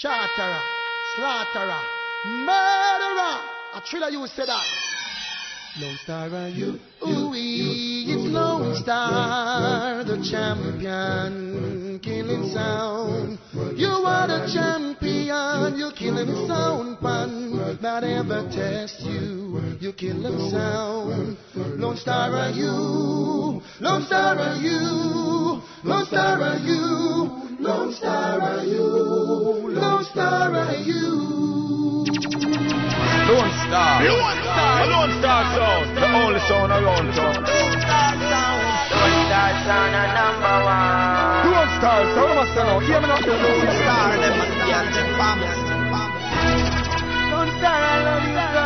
charterer, slaughterer, murderer. A thriller you said that. Lone Star and you, ooh it's Lone Star, the champion, killing sound. You are the champion, you're killing sound, pan. That ever test you, you kill them sound. Lone Star are you, Lone Star are you, Lone Star are you, Lone Star and you, Lone Star and you. Lone Star. Lone Star. Lone Star sound. The only sound around town. Lone Star sound. Lone Star sound a number one. Lone Star sound. Must know. Hear me now. Lone Star. Them must be at the farm. Lone Star. I love you so.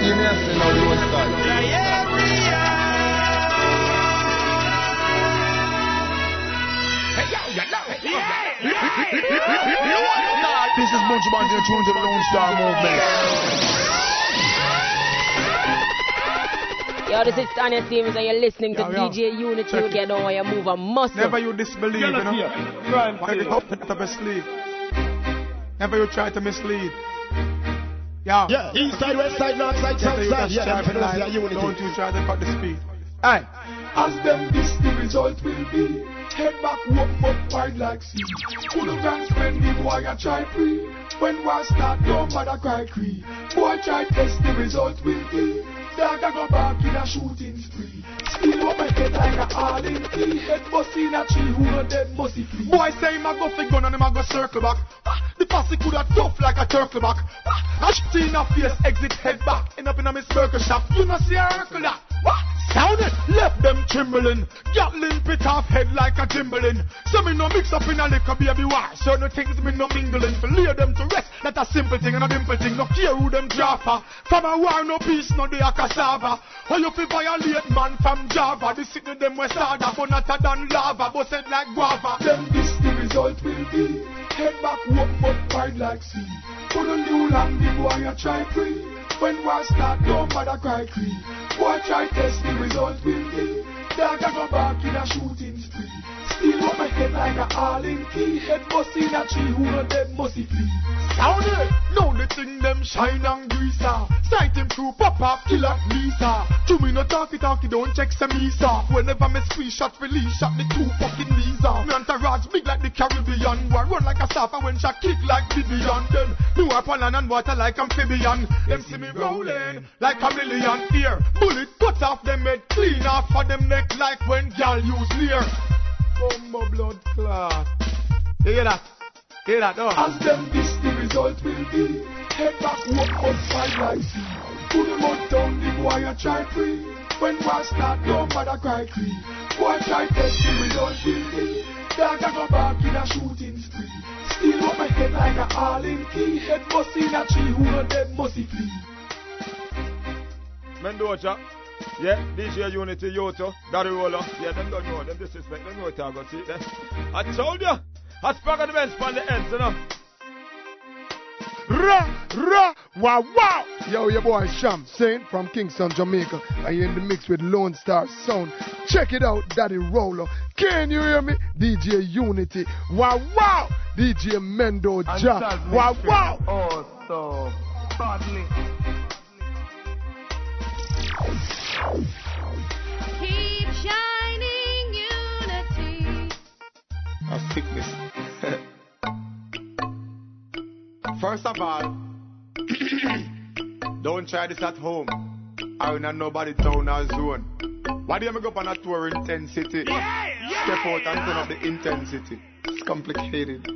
Hear me say now. Lone Star. This is Bunch Bunch and tunes of the Lone Star Movement. Yo, this is Tanya Stephens and you're listening to yo, yo. DJ Uni-T. Check you know why you move a muscle. Never you disbelieve, you know. Right. Why you hope to mislead. Never you try to mislead. Yeah. Yeah, east side, west side, north side, south side. Yeah, that's for unity. Don't you try to cut the speed. Aye. As them this the result will be. Head back, walk up, wide like sea. Couldn't can spend the boy a try free. When war start, don't matter cry cree. Boy try test the result will be. Dog a go back in a shooting spree. Still up my head like a all in key. Head bust in a tree, who no dead must. Boy say him a go fi gun and him a go circle back. Ah, the posse coulda tough like a turtle back. Ah, a shit in a face, exit head back. End up in a me circle shop. You know see a circle that. Sound it, left them trembling. Gatling pit off head like a timbling. So me no mix up in a liquor baby why? Certain things me no mingling. For lay them to rest, that a simple thing and a dimple thing. No care who them jaffa. From a war no peace, no day a cassava. How you fi violate man from Java? The city them west harder, but not a than lava. But said like guava. Then this the result will be. Head back, walk but wide like sea. Put a new land, the boy a try free. When war start, don't bother cry cree. Boy try test the result will be. Dog a go back in a shooting spree. Up my head like a in key. Head bust in a tree, who no dead must flee. Sound it! Now the thing them shine and greaser. Sight him through pop up, kill up Lisa. To me no talky talky, don't check some Misa. Whenever me squeeze shot release, shot me two fucking visa. Me entourage big like the Caribbean. War run like a surfer when shot kick like Vivian. Then me walk on land and water like amphibian. Them see me rolling like a million. Ear bullet cut off them head, clean off of them neck like when gal use leer. Bumbo blood clot. You hear that? Hear that, no? As them this the result will be. Head back, walk fight like sea. Put them out down, the boy a try free. When war start, no matter cry cree. Boy try test the result will be. Dog a go back in a shooting spree. Steal up my head like a all in key. Head bust in a tree, who no dead must flee. Mendoja. Yeah, DJ Uni-T, Yoto, Daddy Rolo. Yeah, them don't know. Them disrespect. Them know what I got. To see there. I told you. I spoke on the bench on the ends, you know. Ra, ra, wow, wow. Yo, your boy Sham Saint from Kingston, Jamaica. I in the mix with Lone Star Sound. Check it out, Daddy Rolo. Can you hear me? DJ Uni-T. Wow, wow. DJ Mendo Ja. Wow, wow. Awesome. Badly. Keep shining unity. A sickness. First of all, don't try this at home. I will not nobody town or zone. Why do you go up on a tour intensity? Yeah, yeah, Step out and turn up the intensity. It's complicated.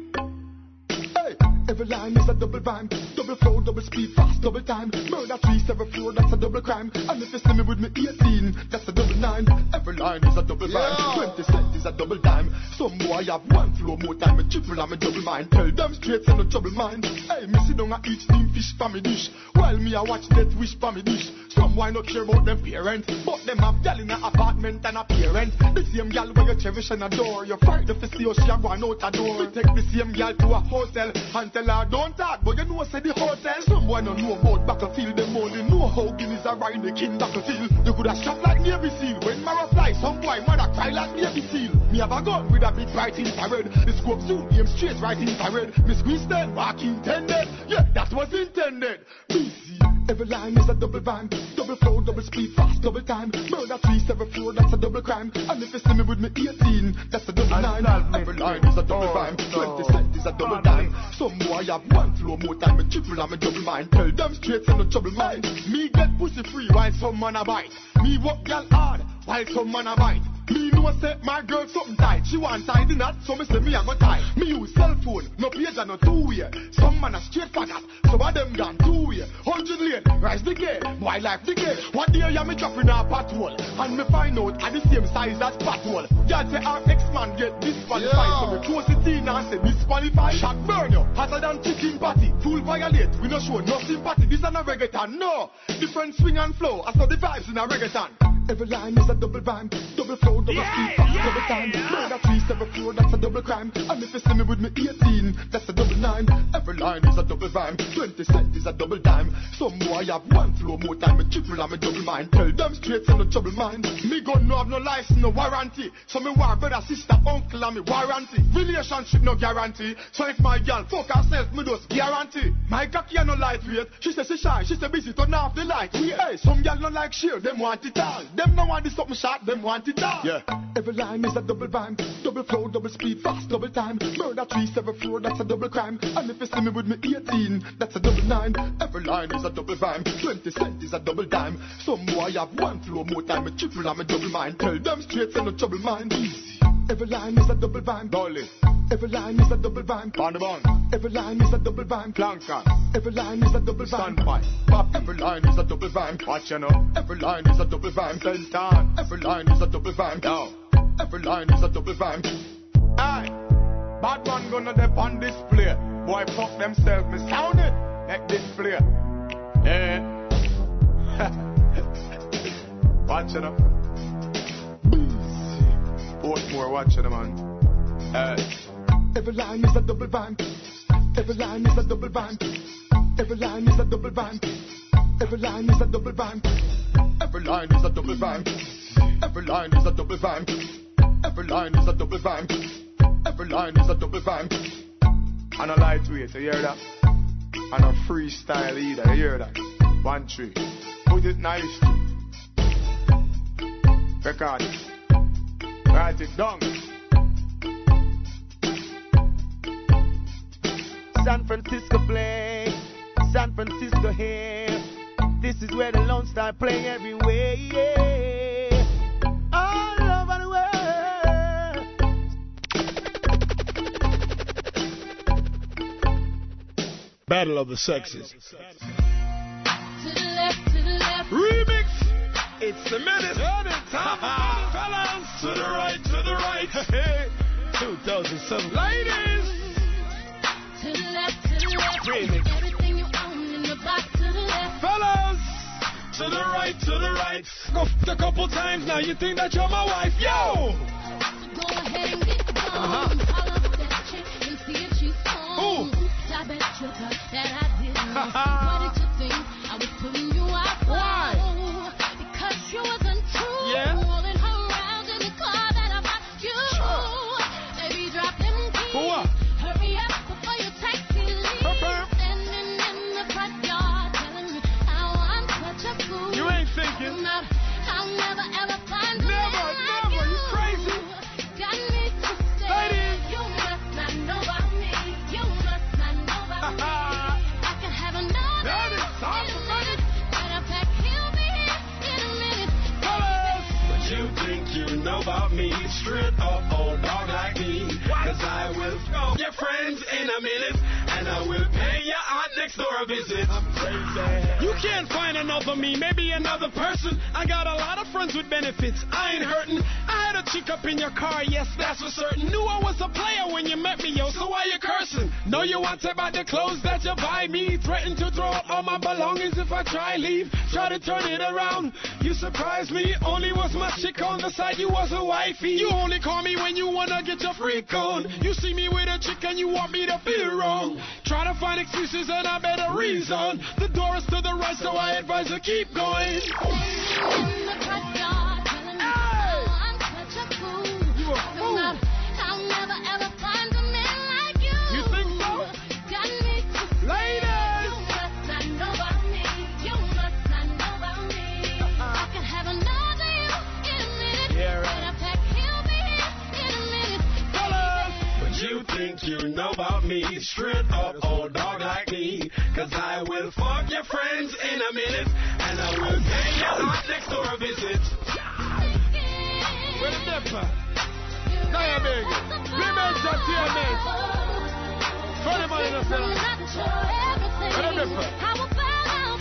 Every line is a double rhyme, double flow, double speed, fast, double time. Murder three, seven floor, that's a double crime. And if you see me with me 18, that's a double nine. Every line is a double yeah. rhyme, 20 cent is a double dime. Some boy have one flow more time, a triple, I'm a double mind. Tell them straight, say no trouble mind. Hey, me sit down and eat steam fish for me dish, while me I watch death wish for me dish. Some boy not care about them parents, but them have gal in a apartment and a parent. The same gal where you cherish and adore, you fight the see how she a going out a door. We take the same gal to a hotel and tell her don't talk, but you know say the hotel. Someone don't know about battlefield, them only know how Guineas are riding the king battlefield. You could have shot like Navy SEAL when Mara fly, some boy mother cry like Navy SEAL. Me have a gun with a big bright infrared. The scope zoom, aim straight right infrared. Me squeeze them, mark intended. Yeah, that was intended. Busy. Every line is a double rhyme. Double flow, double speed, fast, double time. Murder three, seven, four, that's a double crime. And if you see me with me 18, that's a double nine. Every line is a double rhyme. 20 cent is a double dime. Some boy have one flow, more time, a triple, I'm a double mind. Tell them straight, send no trouble mind. Me get pussy free while some man a bite. Me work gal hard while some man a bite. Me know say my girl something tight. She want tie the knot, so me say me a go tie. Me use cell phone, no page and no two way. Some man a straight faggot, some of them gone two way. Hundred lane, rise the gate, boy life the gate. What day ya me drop in a patrol, and me find out at the same size as patrol. God say our ex man get disqualified, so me close it in and say disqualified. Shot burn you, hotter than chicken patty. Full violate, we no show no sympathy. This a no reggaeton, no. Different swing and flow, I saw the vibes in a reggaeton. Every line is a double rhyme, double flow, double speed, fast, double time. Murder three, seven, four, that's a double crime. And if you see me with me 18, that's a double nine. Every line is a double rhyme, 20 cent is a double dime. Some boy have one flow, more time, a triple, I'm a double mind. Tell them straight, so no trouble mind. Me gun no have no life, no warranty. So me war brother, sister, uncle, and me warranty. Relationship no guarantee. So if my girl fuck herself, me just guarantee. My cocky no lightweight. She say she shy, she say busy, turn off the light. We hey, some girl no like share, them want it all. Them no want this something shot, them want it all. Yeah. Every line is a double rhyme, double flow, double speed, fast, double time. Murder three, seven, four, that's a double crime. And if you see me with me 18, that's a double nine. Every line is a double rhyme, 20 cent is a double dime. Some boy have one flow, more time, a triple, I'm a double mind. Tell them straight, send no trouble mind. Easy. Every line is a double rhyme. Dolly. Every line is a double rhyme. On the. Every line is a double rhyme. Planka. Every line is a double rhyme. Standby. Pop. Every line is a double rhyme. Watch you know. Every line is a double rhyme. Sultan. Every line is a double rhyme. Yo. Every line is a double rhyme. Aye. Bad man gonna dip on display. Boy fuck themselves. Me sound it. Neck display. Yeah. Watch you know. Portmore, watch it, man. Uh, Every line is a double rhyme. Every line is a double rhyme. Every line is a double rhyme. Every line is a double rhyme. Every line is a double rhyme. Every line is a double rhyme. Every line is a double rhyme. Every line is a double rhyme. And a lightweight, you hear that? And a freestyle either, you hear that? One tree. Put it nice. Record it. Write it down. San Francisco play, San Francisco here. This is where the Lone Star play everywhere. Yeah. All over the world. Battle of the Sexes. To the left, to the left. Remix. It's the minute. Fellas. To the right, to the right. Hey. 2007. Ladies. To the left, to the left. Remix. Everything you own in the box to the left. Fellas. To the right, to the right. Scuffed a couple times, now you think that you're my wife. Yo! So go ahead and get gone. Uh-huh. Call up that chick and see if she's home. Ooh. Oops, I bet you thought that I didn't. did friends in a minute. And I will pay your aunt next door a visit. I'm crazy. Another me, maybe another person. I got a lot of friends with benefits. I ain't hurting. I had a chick up in your car, yes, that's for certain. Knew I was a player when you met me, yo, so why you cursing? Know you want to buy the clothes that you buy me. Threaten to throw out all my belongings if I try leave. Try to turn it around. You surprised me, only was my chick on the side, you was a wifey. You only call me when you wanna get your freak on. You see me with a chick and you want me to feel wrong. Try to find excuses and a better reason. The door is to the right, so I rise and keep going. Hey! A fool. You know about me. straight up old dog like me. Cause I will fuck your friends in a minute, and I will pay your aunt next door a visit. Where the differ? Naya big. Women's entertainment. Funny man in the film. Where the differ?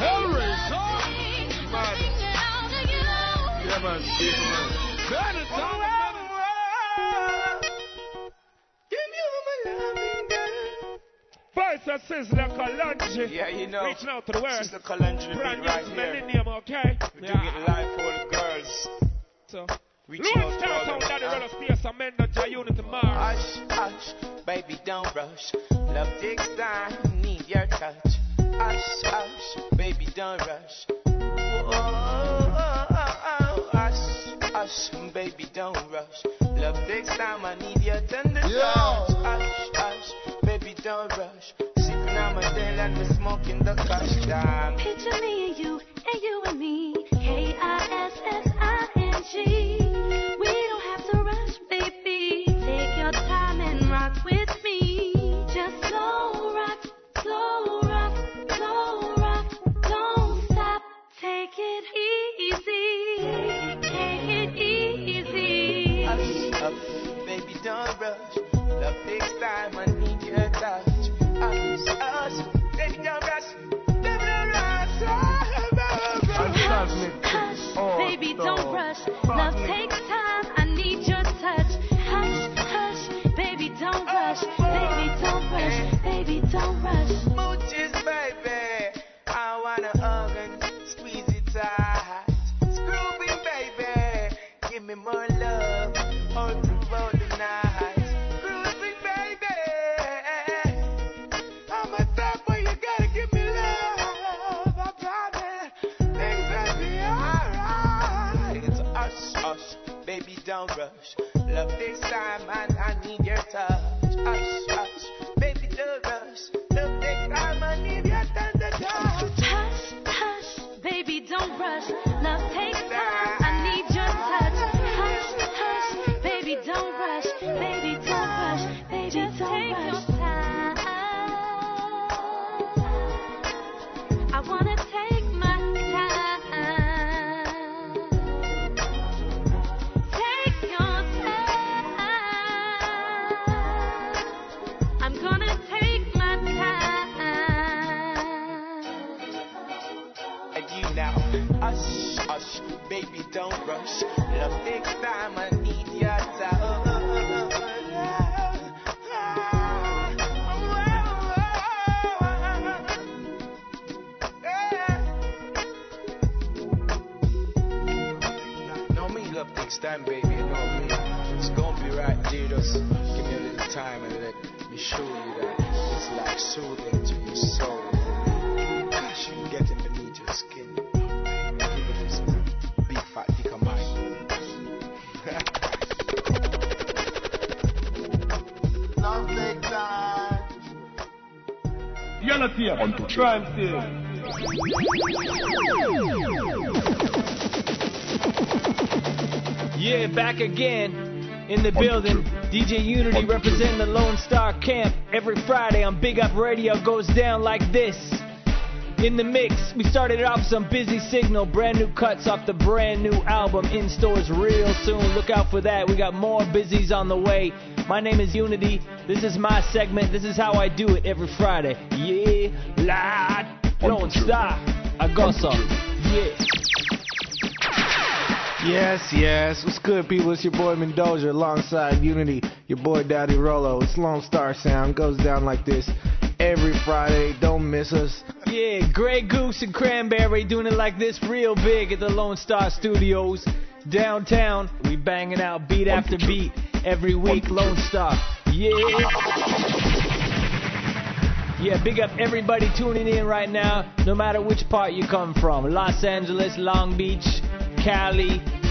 Hellraiser. Man. Yeah, man. Yeah, man. Burn it down. Voice of Sizzla Kalonji. Yeah, you know. Reaching out to the world. Sizzla Kalonji Brand right here. millennium, okay? We do get live for the girls. So, Reaching out to all Sound, them. Daddy Rolo Space, Amanda, J Unity Mars. Hush, hush, baby, don't rush. Love takes time, need your touch. Hush, hush, baby, don't rush. Whoa, building. DJ Uni-T representing the Lone Star Camp. Every Friday on Big Up Radio goes down like this. In the mix, we started off some busy signal, brand new cuts off the brand new album in stores real soon. Look out for that. We got more busies on the way. My name is Uni-T. This is my segment. This is how I do it every Friday. Yeah, lad. Lone Star. I got some. Yeah. Yes, yes. What's good, people? It's your boy Mendoja alongside Uni-T, your boy Daddy Rolo. It's Lone Star Sound. Goes down like this every Friday. Don't miss us. Yeah, Grey Goose and Cranberry doing it like this real big at the Lone Star Studios downtown. We banging out beat after beat every week. Lone Star. Yeah. Yeah, big up everybody tuning in right now, no matter which part you come from. Los Angeles, Long Beach, Cali,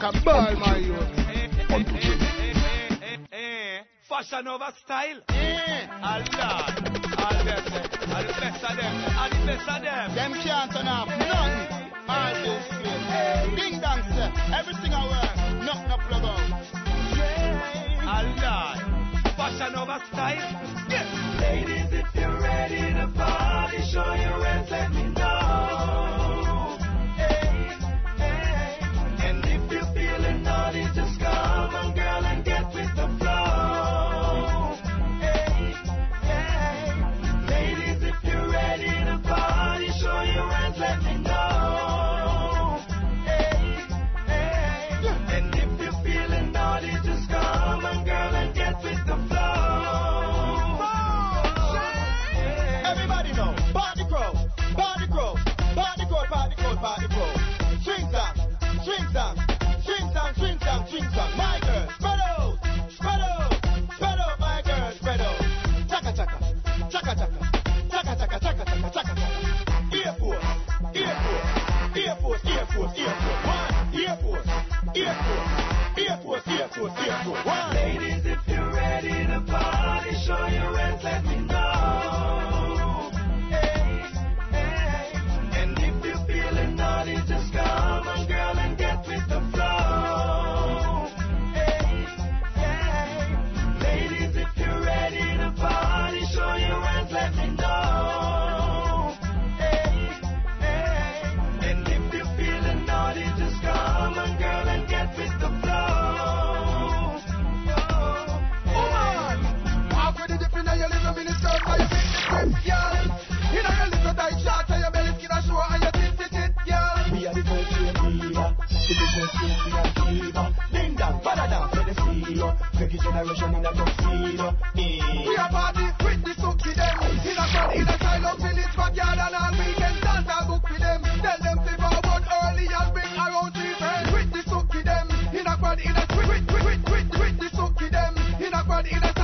like a ball, my youth. On to gym. Fashion over style. Yeah. Allah. All them. All the best of them. All the best of them. Them can't turn off nothing. All this. Ding dong, sir. Everything I wear. Nothing I plug out. Yeah. Allah. Fashion over style. Yes. Ladies, if you're ready to party, show your hands, let me know. to it, fearful. Ladies, if you're ready to party, show your hands, let me know. generation in a tuxedo. We are party with the suki them. In a crowd, in a silent village, backyard and all weekend. Dance a book with them. Tell them to forward early and bring around three friends. With the suki them. In a crowd, in a twit, with twit, twit, the suki them. In a crowd, in a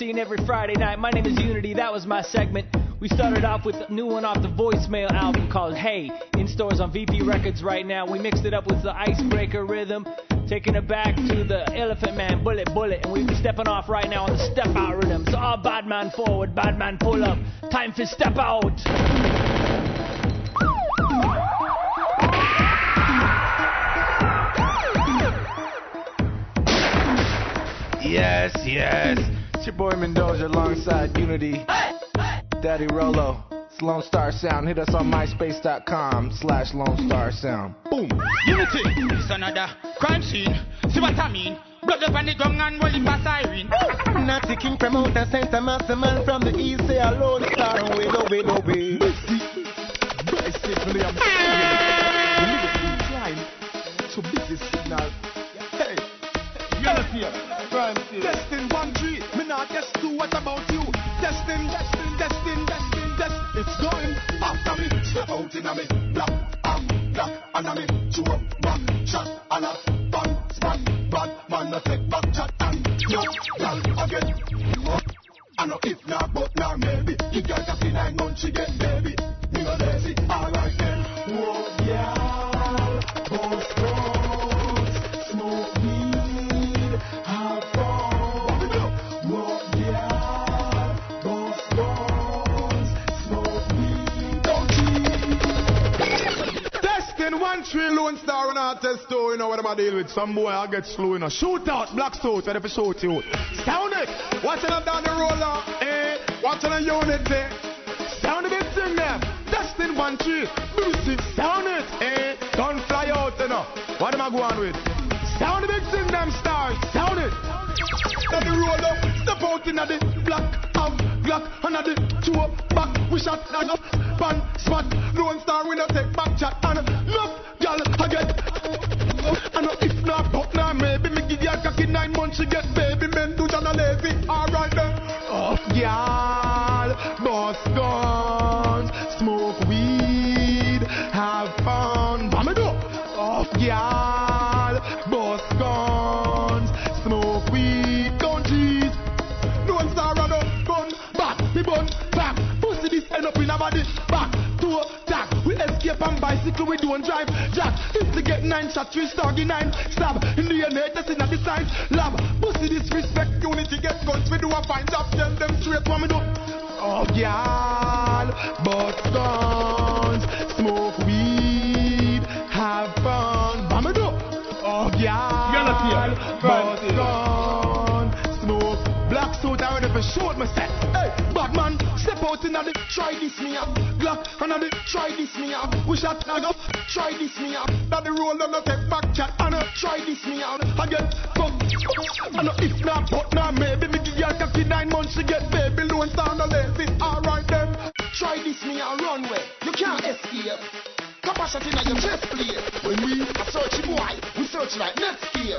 seen every Friday night. My name is Uni-T, that was my segment. We started off with a new one off the voicemail album called Hey, in stores on VP Records right now. We mixed it up with the icebreaker rhythm, taking it back to the Elephant Man, Bullet Bullet, and we've been stepping off right now on the step out rhythm. So all bad man forward, bad man pull up, time for step out. Yes, yes, it's your boy Mendoja alongside Uni-T. Daddy Rolo. It's Lone Star Sound. Hit us on myspace.com slash Lone Star Sound. Boom. Unity it's another crime scene. See what I mean? Blood up on the ground and rolling past siren. Nazi King promoter sent a masterman from the east. Say a Lone Star. Away, away, away. Tree lone star on our test store, you know what I'm deal with. Some boy I get slow, you know. Shoot out, black suit, and if you shoot you. Sound it. Watching them down the roller, eh? Watching a unit, eh? Sound big thing there. Destin one tree, it, sound it, eh? Don't fly out, you know. What am I going with? Sound big thing, them stars, sound it. Then the roller, step out in the black, out, black, and the two back, we shot, and up, pan, spot, lone star, we no take back chat, and look, y'all, I get, know if not, but now maybe me give you a cocky nine months, you get baby, men do John a lazy, alright then. Oh, y'all, we don't drive. Jack, if to get nine shot, three star, nine stab. In the end, that's in the science lab. Pussy disrespect, unity get guns, we do a fine job, tell them straight what me do. Oh, y'all, but guns, smoke weed, have fun. Mama do. Oh, y'all, but guns, smoke black suit, I ready for shoot myself. Out in the try this me up. Glock, and the try this me up. We shot and up, try this me up. That the roll on the back chat, and uh, try this me out. Again, fuck. And uh, if not, but now maybe me give you a cocky nine months to get baby loan sound a lazy. Alright then, try this me out, runway. You can't escape. Capacity in your chest plate. When we search boy, we search like next year.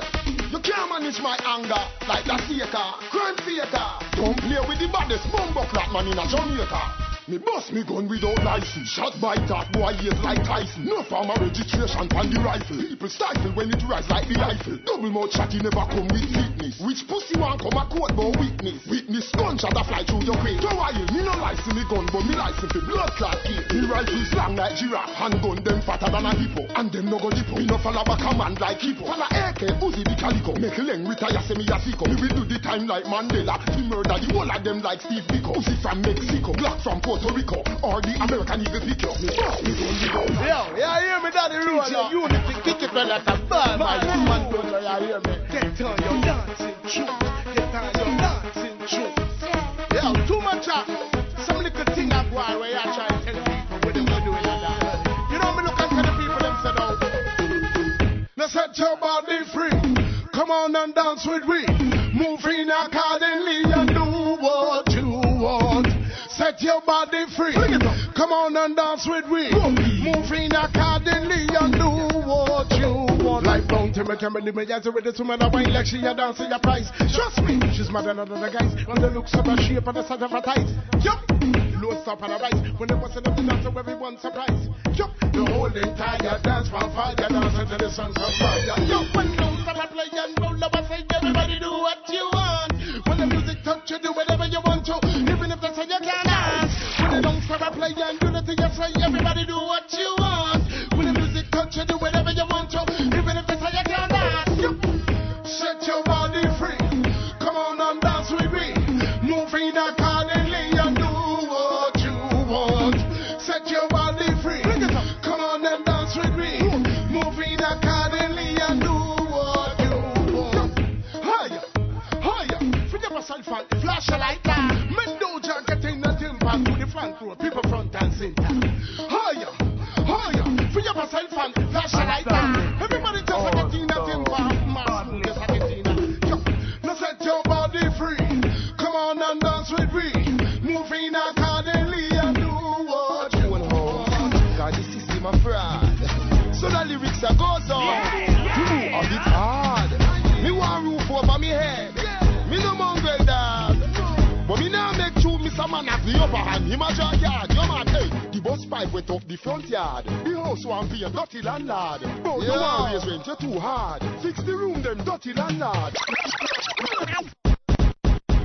Can't manage my anger like that theater, crime theater. Don't play with the baddest bumbo clap man in a Jamaica. Me bust me gun without license. Shot by that boy ears like Tyson. No farmer registration on the rifle. People stifle when it rise like the rifle. Double mouth chatty never come with fitness. Which pussy want come a court but weakness? Witness gunshot a fly through your brain. So I me no license me gun but me license for blood clot kill. Me rifle slang like giraffe. Handgun them fatter than a hippo. And them no go dippo. Me no follow back command like hippo. Follow AK, Uzi the calico. Make a leng retire say me a sicko. Me will do the time like Mandela. Me murder the whole of them like Steve Biko. Uzi from Mexico. Black from Puerto Rico. Or the American Eagle pick you. Me bust me gun without Yo, yeah, hear me, Daddy Rolo. Uni-T, kick it well like a my man. don't hear me. Get on your dancing shoes. Get on your dancing shoes. Yeah, too much chat. Some little thing that boy where you try to tell people what they gonna do in that. You know me look at the people them said out. Now set your body free. Come on and dance with me. Move in accordingly and do what you. Set your body free. Come on and dance with me. Move in accordingly and do what you want. Life bound to me, can believe me. Yes, with two men that wine like she a dancing your price. Trust me, she's mad than other guys. On the looks of her shape and the size of her thighs. Yup. Low stop and a rise. When they busting up the dance, so everyone's surprised. Yup. The whole entire dance from fire dance until the sun comes fire. Yup. When those are playing and roll I say everybody do what you want. When the touch you, do whatever you want to. Even if they say you can't dance. When they don't stop playing and do unity, you say everybody do what you want. When the music touch you, do whatever you want to. Even if they say you can't dance. Set your body free. Come on and dance with me. Move in accordingly and do what you want. Set your and flash a light. Mendoza getting the timber to the road, people front and center. Higher, higher, free up yourself and flash a Man have the upper hand. Him a junkyard. Yo man, hey, the bus pipe went off the front yard. The house want be a dirty landlord. You Yeah. want raise rent, you too hard. Fix the room, them dirty landlord.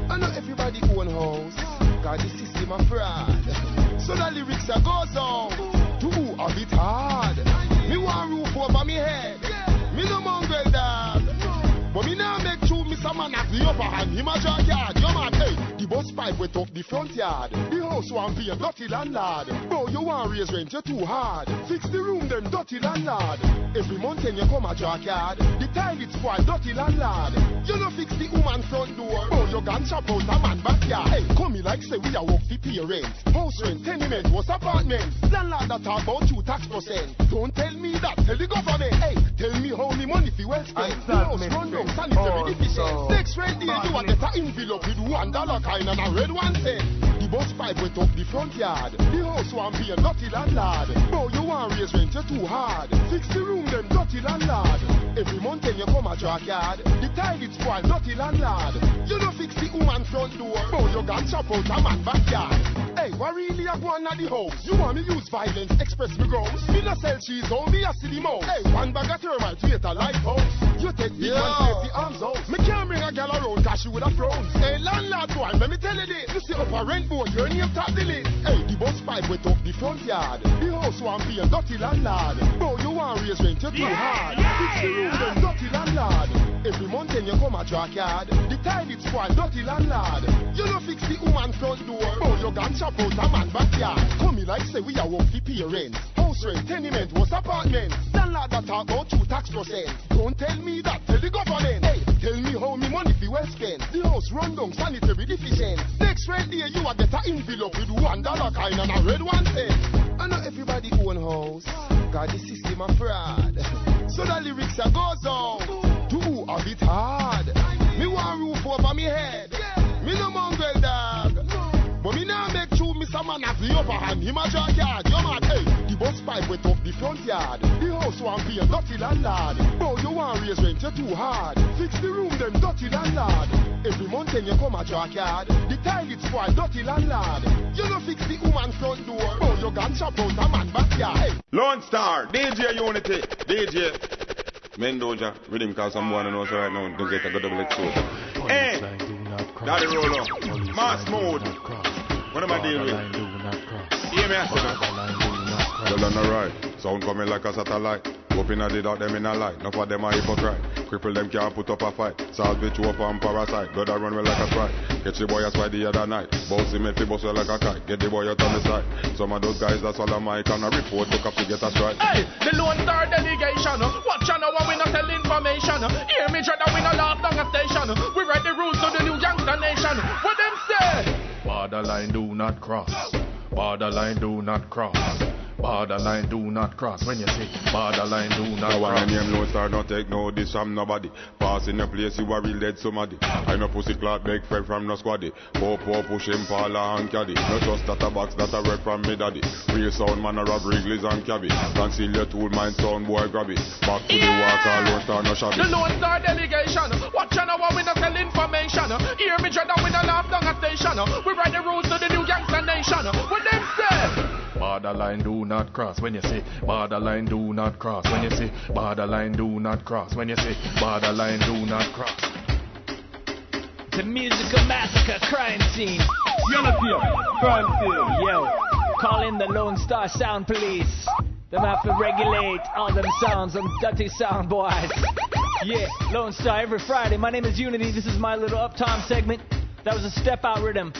I know everybody own house. God, the system a fraud. So the lyrics are goes on. Do a bit hard. Me want roof over me head. Me no mongrel dog. But me now make true Mr. Man have the upper hand. Him a junkyard. Yo man, hey, bus pipe went off the front yard. The house want be a dirty landlord. Bro, you want raise rent, you too hard. Fix the room, them dirty landlord. Every mountain you come a junkyard. The tile it spoil, dirty landlord. You no fix the woman front door. Oh, Bro, you gun chop out a man backyard. Hey, come me like say we a work the parents. House rent, tenement, what's apartment. Landlord that talk about you tax percent. Don't tell me that, tell the government. Hey, tell me how me money fi well spent. The house run down, sanitary oh, deficient. Next rent day, you a get a envelope with one dollar kind and a red one cent. The bus pipe went up the front yard. The house want be a dirty landlord. Bro, you want raise rent, you too hard. Fix the room, them dirty landlord. Every month you come a yard, the tile it spoil, dirty landlord. You no fix the woman front door. Bro, you got chop out a man backyard. Hey, what really a go on at the house? You want me use violence, express me grows. Me no sell cheese, on me a silly mouse. Hey, one bag of termites, wait a lighthouse. You take the Yeah. one, take the arms out. Me can't bring a gal around, cause she would have frown. Hey, landlord boy, let me tell you this. You see up a rent board, your name top the list. Hey, the bus pipe went up the front yard. The house want be a dirty landlord. Bro, you want raise rent, you too hard. Fix the room, them dirty landlord. Every month when you come a yard, the tile it spoil, dirty landlord. You no fix the woman front door. Bro, you gun chop out a man backyard. Come me like say we a work the parents. House rent, tenement, was apartment. Landlord that talk about you tax percent. Don't tell me that, tell the government. Hey, tell me how me money fi well spent. The house run down, sanitary deficient. Next rent day you a get a envelope with one dollar kind and a red one cent. I know everybody own house. God, the system a fraud. So the lyrics a goes on. Do a bit hard. Me want roof over me head. Me no mongrel dog. But me true Mr. Man the upper hand. Him a junkyard. Yo man, hey, the pipe went up the front yard. The house want be a dirty landlord. Bro, you want raise rent, too hard. Fix the room, them dirty landlord. Every month you come a junkyard, the tile it spoil, dirty landlord. You no fix the woman front door. Bro, you gun chop out a man backyard. Hey, Lone Star, DJ Uni-T, DJ Mendoja, rhythm cause I'm one and also right now, don't get a double X Hey, Daddy Rolo, Mass Mode, what am I dealing with? Hear me, I said, Well done alright, sound coming like a satellite. Hoping I did out them in a light, enough of them are hypocrite. Cripple them can't put up a fight. Salt bitch up and parasite, blood I run well like a sprite. Catch the boy a spy the other night. Bounce him if he bust well like a kite. Get the boy out on the side. Some of those guys that's all a mic and a report, look up to get a strike. Hey, the Lone Star delegation. Watch on our we not tell information. Hear me dread that we not laugh down a station. We write the rules to the new gangster nation. What them say? Borderline do not cross. Borderline do not cross. Borderline do not cross. When you say borderline do not No one cross. name Lone Star don't take no this from nobody. Pass in a place you are real dead somebody. I no pussy clot beg friend from no squaddy. Poor poor push him Paula and caddy. No trust that a box that a work from me daddy. Real sound man a rob Wrigley's and cabby. Conceal your tool mind sound boy grab it. Back to the walk all Lone Star no shabby. The Lone Star delegation. Watch on our we not tell information. Hear me dread that we not laugh down a station. We write the rules to the new gangster nation. What them say? Borderline do not cross. When you say borderline do not cross. When you say borderline do not cross. When you say borderline do not cross. The musical massacre crime scene. Uni-T, crime scene. Yo, call in the Lone Star Sound Police. Them have to regulate all them sounds, them dirty sound boys. Yeah, Lone Star every Friday. My name is Uni-T. This is my little uptime segment. That was a step out rhythm.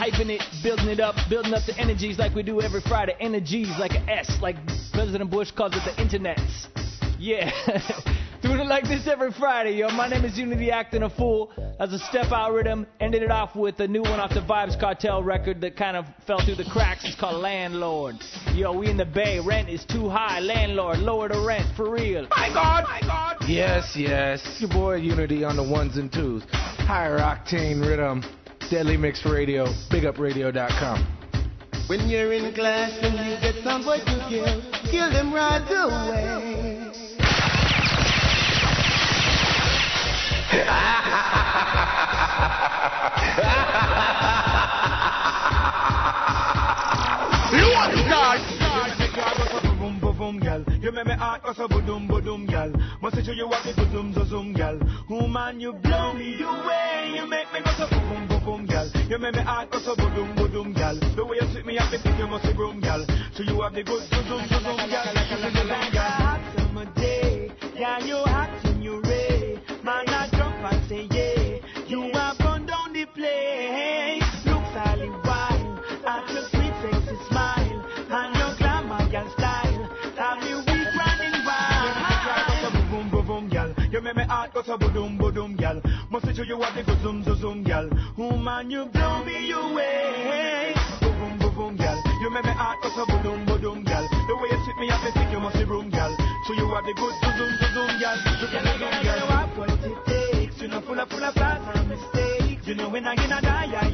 Hyping it, building it up, building up the energies like we do every Friday. Energies like an S, like President Bush calls it the internets. Yeah. Doing it like this every Friday, yo. My name is Uni-T Acting a Fool. That's a step out rhythm. Ended it off with a new one off the Vybz Kartel record that kind of fell through the cracks. It's called Landlord. Yo, we in the Bay. Rent is too high. Landlord, lower the rent for real. My God, my God. Yes, yes. Your boy Uni-T on the ones and twos. Higher octane rhythm. Deadly Mix Radio. BigUpRadio.com. When you're in class and you get some boy to kill, kill them right away. Lord God. Boom, boom, boom. You make me heart go so boom, boom, gal. Must say to you what the zoom, zoom, gal. Woman, you blow me away. You make me go so boom, boom, gal. You make me heart go so boom, boom, gal. The way you sweep me up, the thing you must be broom, gal. So you have the good zoom, zoom, zoom, gal. Like a hot summer day. Yeah, you hot in your ray. Man, I jump and say make me heart go so boom, boom, gal. Must to you what the good zoom, zoom, zoom, gal. Woman, you blow me away. Boom, boom, boom, gal. You make me heart go so boom, boom, gal. The way you sit me up, I think you must be room, gal. So you have the good zoom, zoom, zoom, zoom, gal. You can. You have what it takes. You know, full of, full of and mistakes. You know, when I get a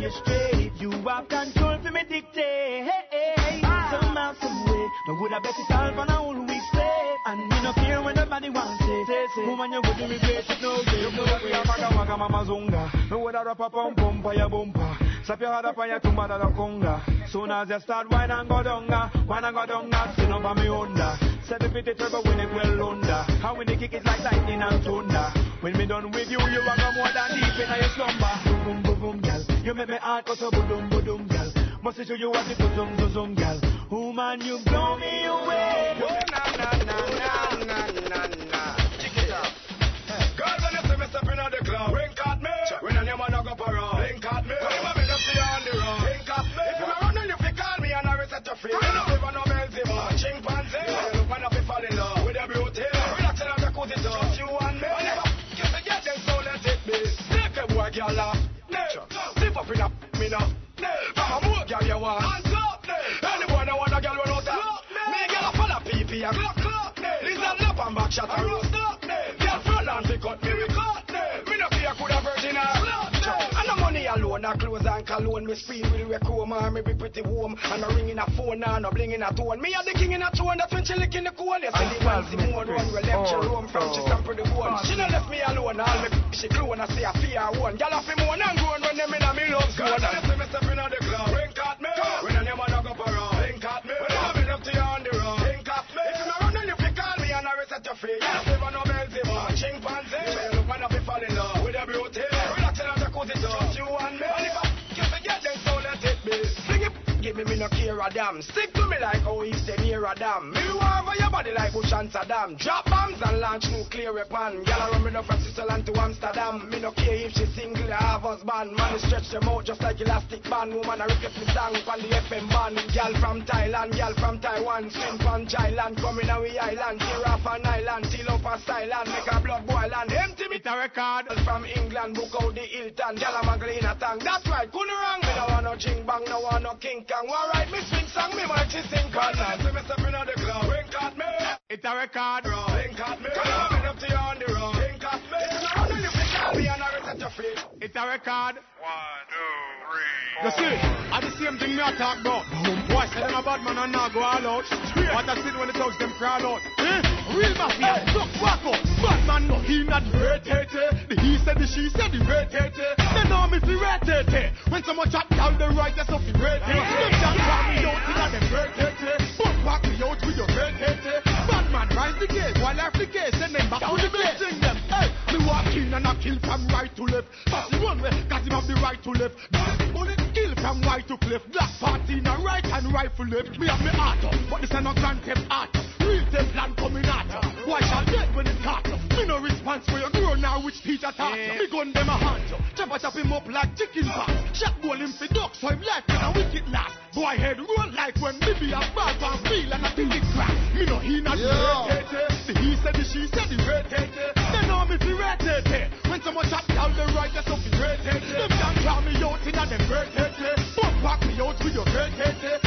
you're straight. You have control for me dictate. Hey, somehow, some way. No would I bet it all for now, we slave. And me no care when nobody wants it. Say, say, woman, you wouldn't regret it, no way. You could have been a maga, maga, mama, zunga. No have a pum, pum, pa, ya, bumpa. Slap your head up on your tumba, da, da, conga. Soon as you start wine and go donga, wine and go donga, up on me under. Seven feet turbo when it well under. How when they kick it like lightning and thunder. When me done with you, you are go more than deep in your slumber. Boom, boom, boom, gal. You make me heart go so boom, boom, boom, gal. Must to you what it do, zoom, zoom, zoom, gal. Woman, you blow me away. Oh, na, na, na, na, na, na, na. Check it out. Girl, when you see me stepping on the club, wink at me. And cologne. Me scream with the coma, me be pretty warm. And a ring in a phone and a bling in a tone. Me a the king in a tone, that's when she lick in the coal. You see the man Simone run, we left she roam from she stamp the bone. She no left me alone, all me she clone, I see a fear one. Girl off him moan and groan when them in a me love zone. Stick to me like how he's the near a. body like Bush and Saddam. Drop bombs and launch nuclear weapon. I run me from Switzerland to Amsterdam. Me no care if she single or have husband. Man, stretch them out just like elastic band. Woman, I repeat me song on the FM band. Girl from Thailand, girl from Taiwan. Swim from Thailand, coming away island. Tear off an island, till up a silent. Make a blood boil and empty me to record. From England, book out the Hilton. I'm a in a tongue. That's right, couldn't wrong. Me no want no ching bang, no want no king kang. Alright, me swing song, me might sing call. See me stepping on the club. Wink at me. It's a record, bro. Wink at me. Come on, up to you on the road. Wink at me. If you know you pick call me and I reset your feet. It's a record. One, two, three. You see, I the same thing me I talk about. Boy, say them a bad man and not go all out. What I see when the thugs them crawl out. Eh? Real mafia, duck walk out. Bad man no, he not the red tete. The he said the she said the red tete. They know me fi red tete. When someone chat down the right, that's up the red tete. Them can't call me out in a them red tete. Walk me out with your red tete. Eh? Bad man rise the gate, while after the gate, send them back to the place. Sing them, hey, me walk in and I kill from right to left. Pass the one way, cause him have the right to left. Bullet kill from right to cliff. Black party in a right and rifle left. Me have me heart up, but this is not grand theft art. Real theft land coming out. Why shall dead when it's hot? Me no response for your girl now, which teacher taught you? Me gun them a hunt you. Chop a chop him up like chicken pox. Shot ball him for duck, so him life and a wicked laugh. Boy head roll like when me be a bad and feel and I think it crack. Me no he not yeah. red The he said the she said the red hater. They know me fi red hater. When someone chop down the right, that's up the red hater. Them can't call me out in a them red hater. Bump back me out with your red hater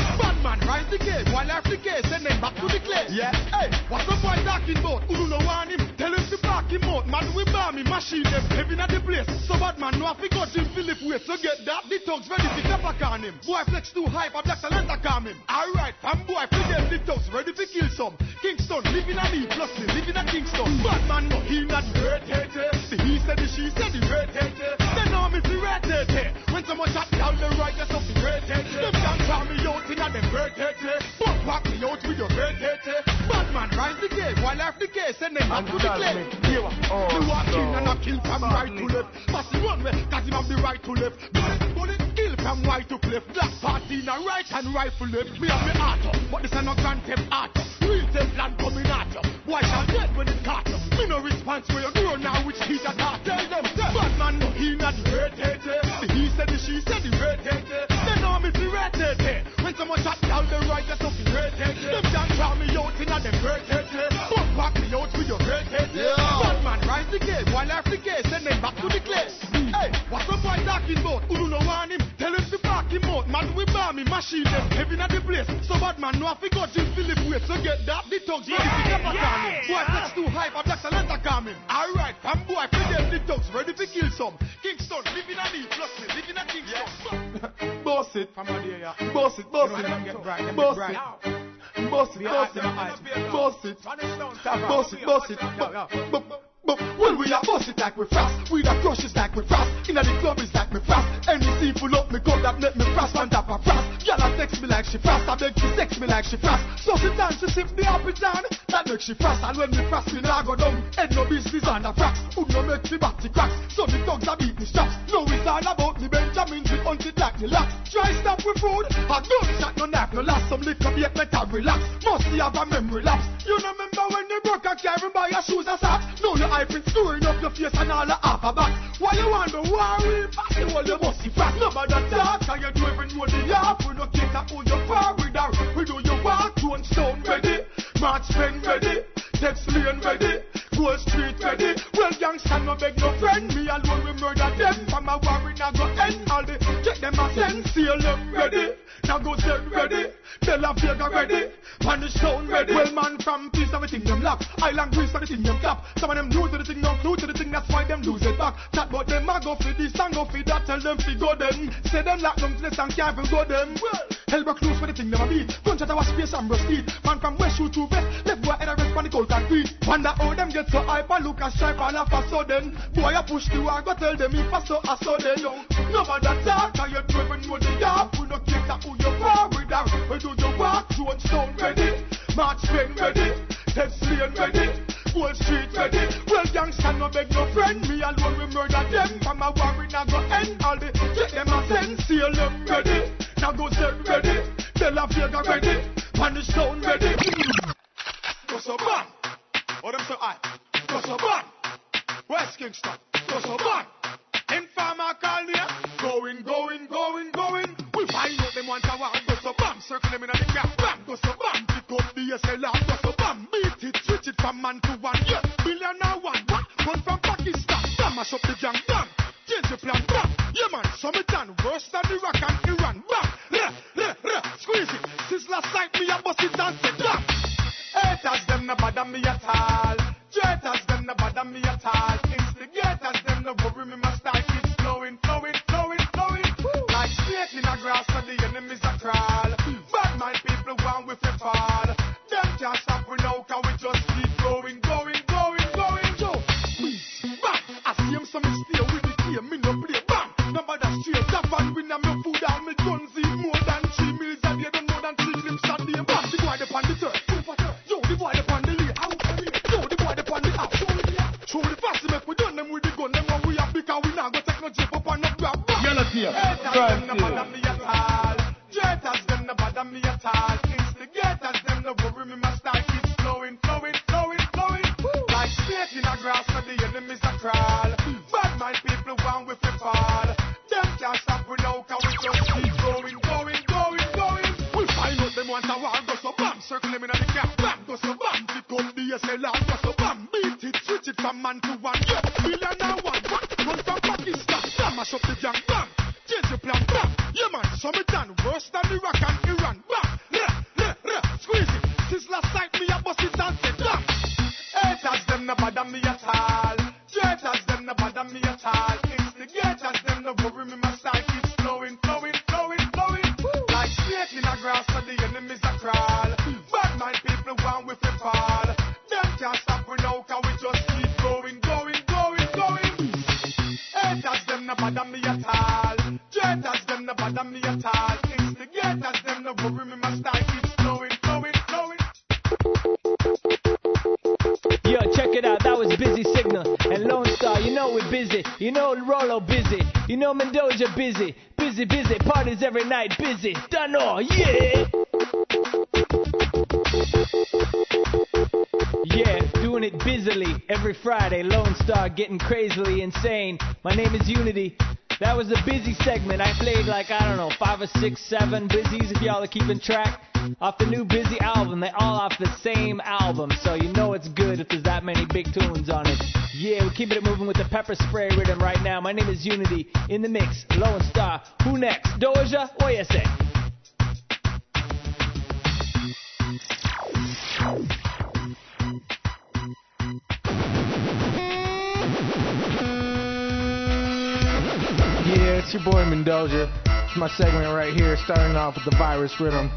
man rise the case, while after case, send them back to the clay. Yeah, hey, what's the boy talking about? Who do not want him? Tell him to back him out. Man, we bomb him, machine them, heavy at the place. So bad man, no, I forgot Jim Philip way. So get that, the thugs ready to tap on him. Boy, flex too high, I black talent, I calm him. Alright, fam boy, forget the thugs ready to kill some. Kingston, living at me, plus me, living at Kingston. Bad man, no, he not red hater. The he said, the she said, the red hater. Then now I'm the red hater. When someone shot down the right, that's a greatest. Them can me out in them me out with your. Bad man the case, while life the case, and then I'm to the clay. Here, oh, walk in and I kill from right to left. Pass the one cause him have the right to left. Bullet, bullet, kill from right to left. Black party in a right and rifle left. Me have me art, but this is not grand theft art. Real theft land coming at you. Why shall dead when it caught? Me no response for your girl now, which he's a heart. Tell them, bad man, he not the greatest. He said, she said, the greatest. When someone shot down the right, that's a up. Kill him in the car. Bam, go so bam. Pick up the SLR. Go so bam. Beat it. Switch it from man to one. Yeah. million and one, now Run from Pakistan. Bam. Mash up the gang. Bam. Change the plan. Bam. Yeah, man. So me done worse than the rock and six, seven busies if y'all are keeping track. Off the new Busy album. They all off the same album. So you know it's good if there's that many big tunes on it. Yeah, we're keeping it moving with the pepper spray rhythm right now. My name is Uni-T. In the mix, Lone Star. Who next? Doja? You say? Yeah, it's your boy Mendoja. My segment right here, starting off with the virus rhythm.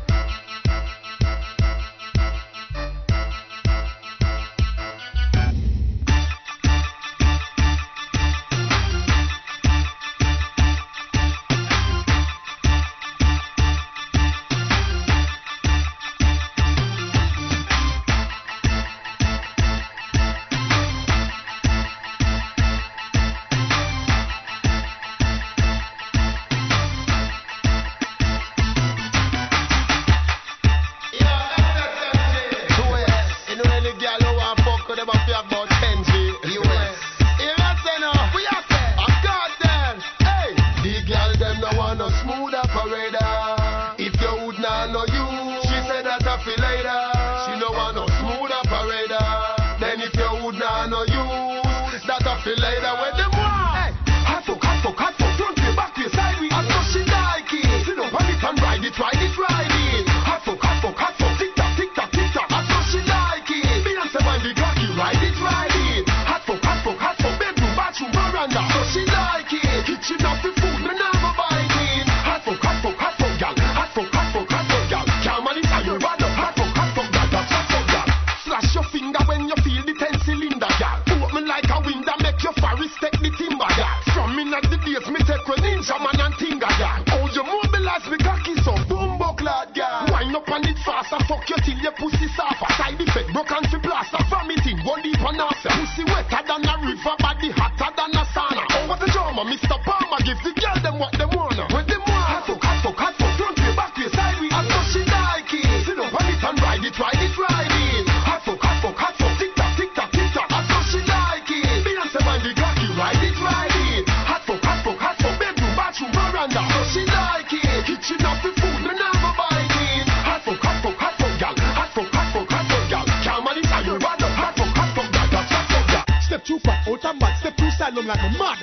Out and mad. Step too silent like a mad.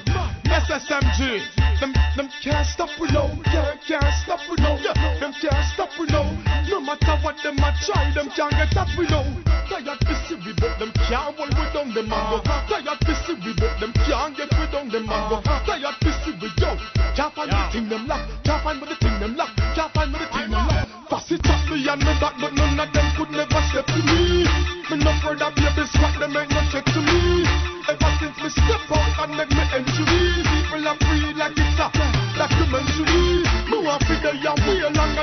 SSMG. Them, them can't stop we now. Can't, can't stop we now. Yeah, them can't stop we now. No matter what them a try, them can't get at we now. Tired busy we but them can't hold we down them and go. Tired busy we but them can't get we down them and go. Tired busy we yo. Can't find the thing them lock. Can't find where the thing them lock.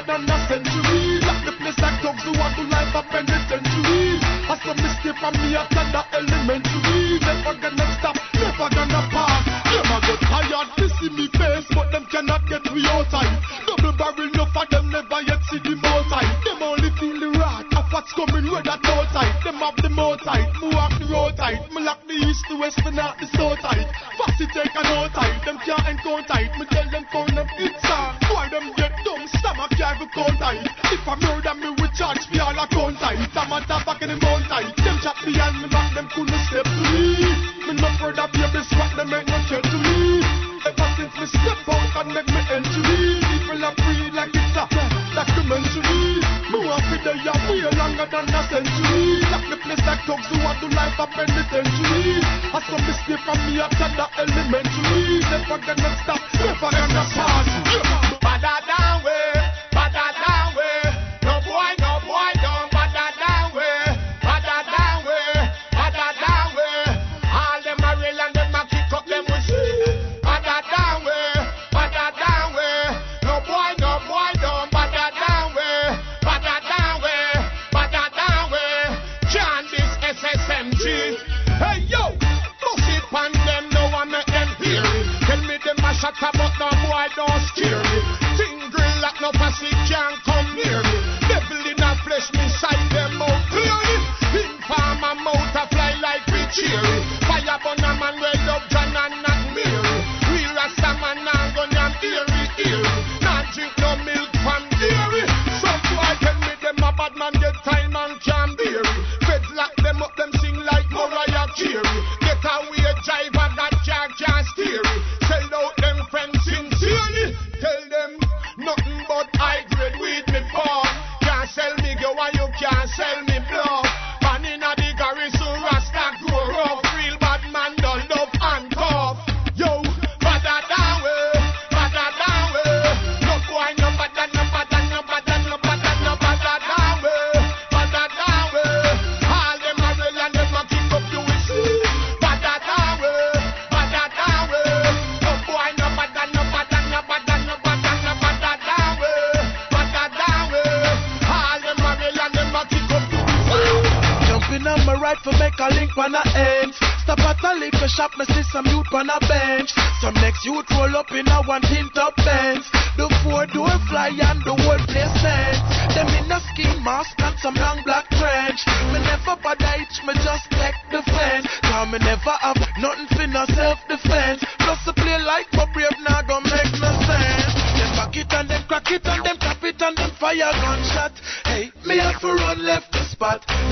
Than a century. Lock the place like dogs who want to life a penitentiary. I saw me step on me at the elementary. Never gonna stop, never gonna pass. Them a get tired, to see me face, but them cannot get me outside. Double barrel, no for them never yet see the motor. Them only feel the wrath of what's coming with that tight. Them have the tight, me walk the road tight. Me lock the east, the west, and not the south tight. Fast it take a no tight, them can't encounter tight. Me tell them count them it's on. Why them get can't even count. If I murder me, we charge me all account on it. I'm a back in the mountain. Them chat behind me back, them couldn't step to me. Me no further baby swat, them make no care to me. Ever since me step out and make me entry, people are free like it's a documentary. Me want to die a way longer than a century. Like me place like dogs who want to life up penitentiary. I saw me stay from me after the elementary. Never gonna stop, never gonna stop.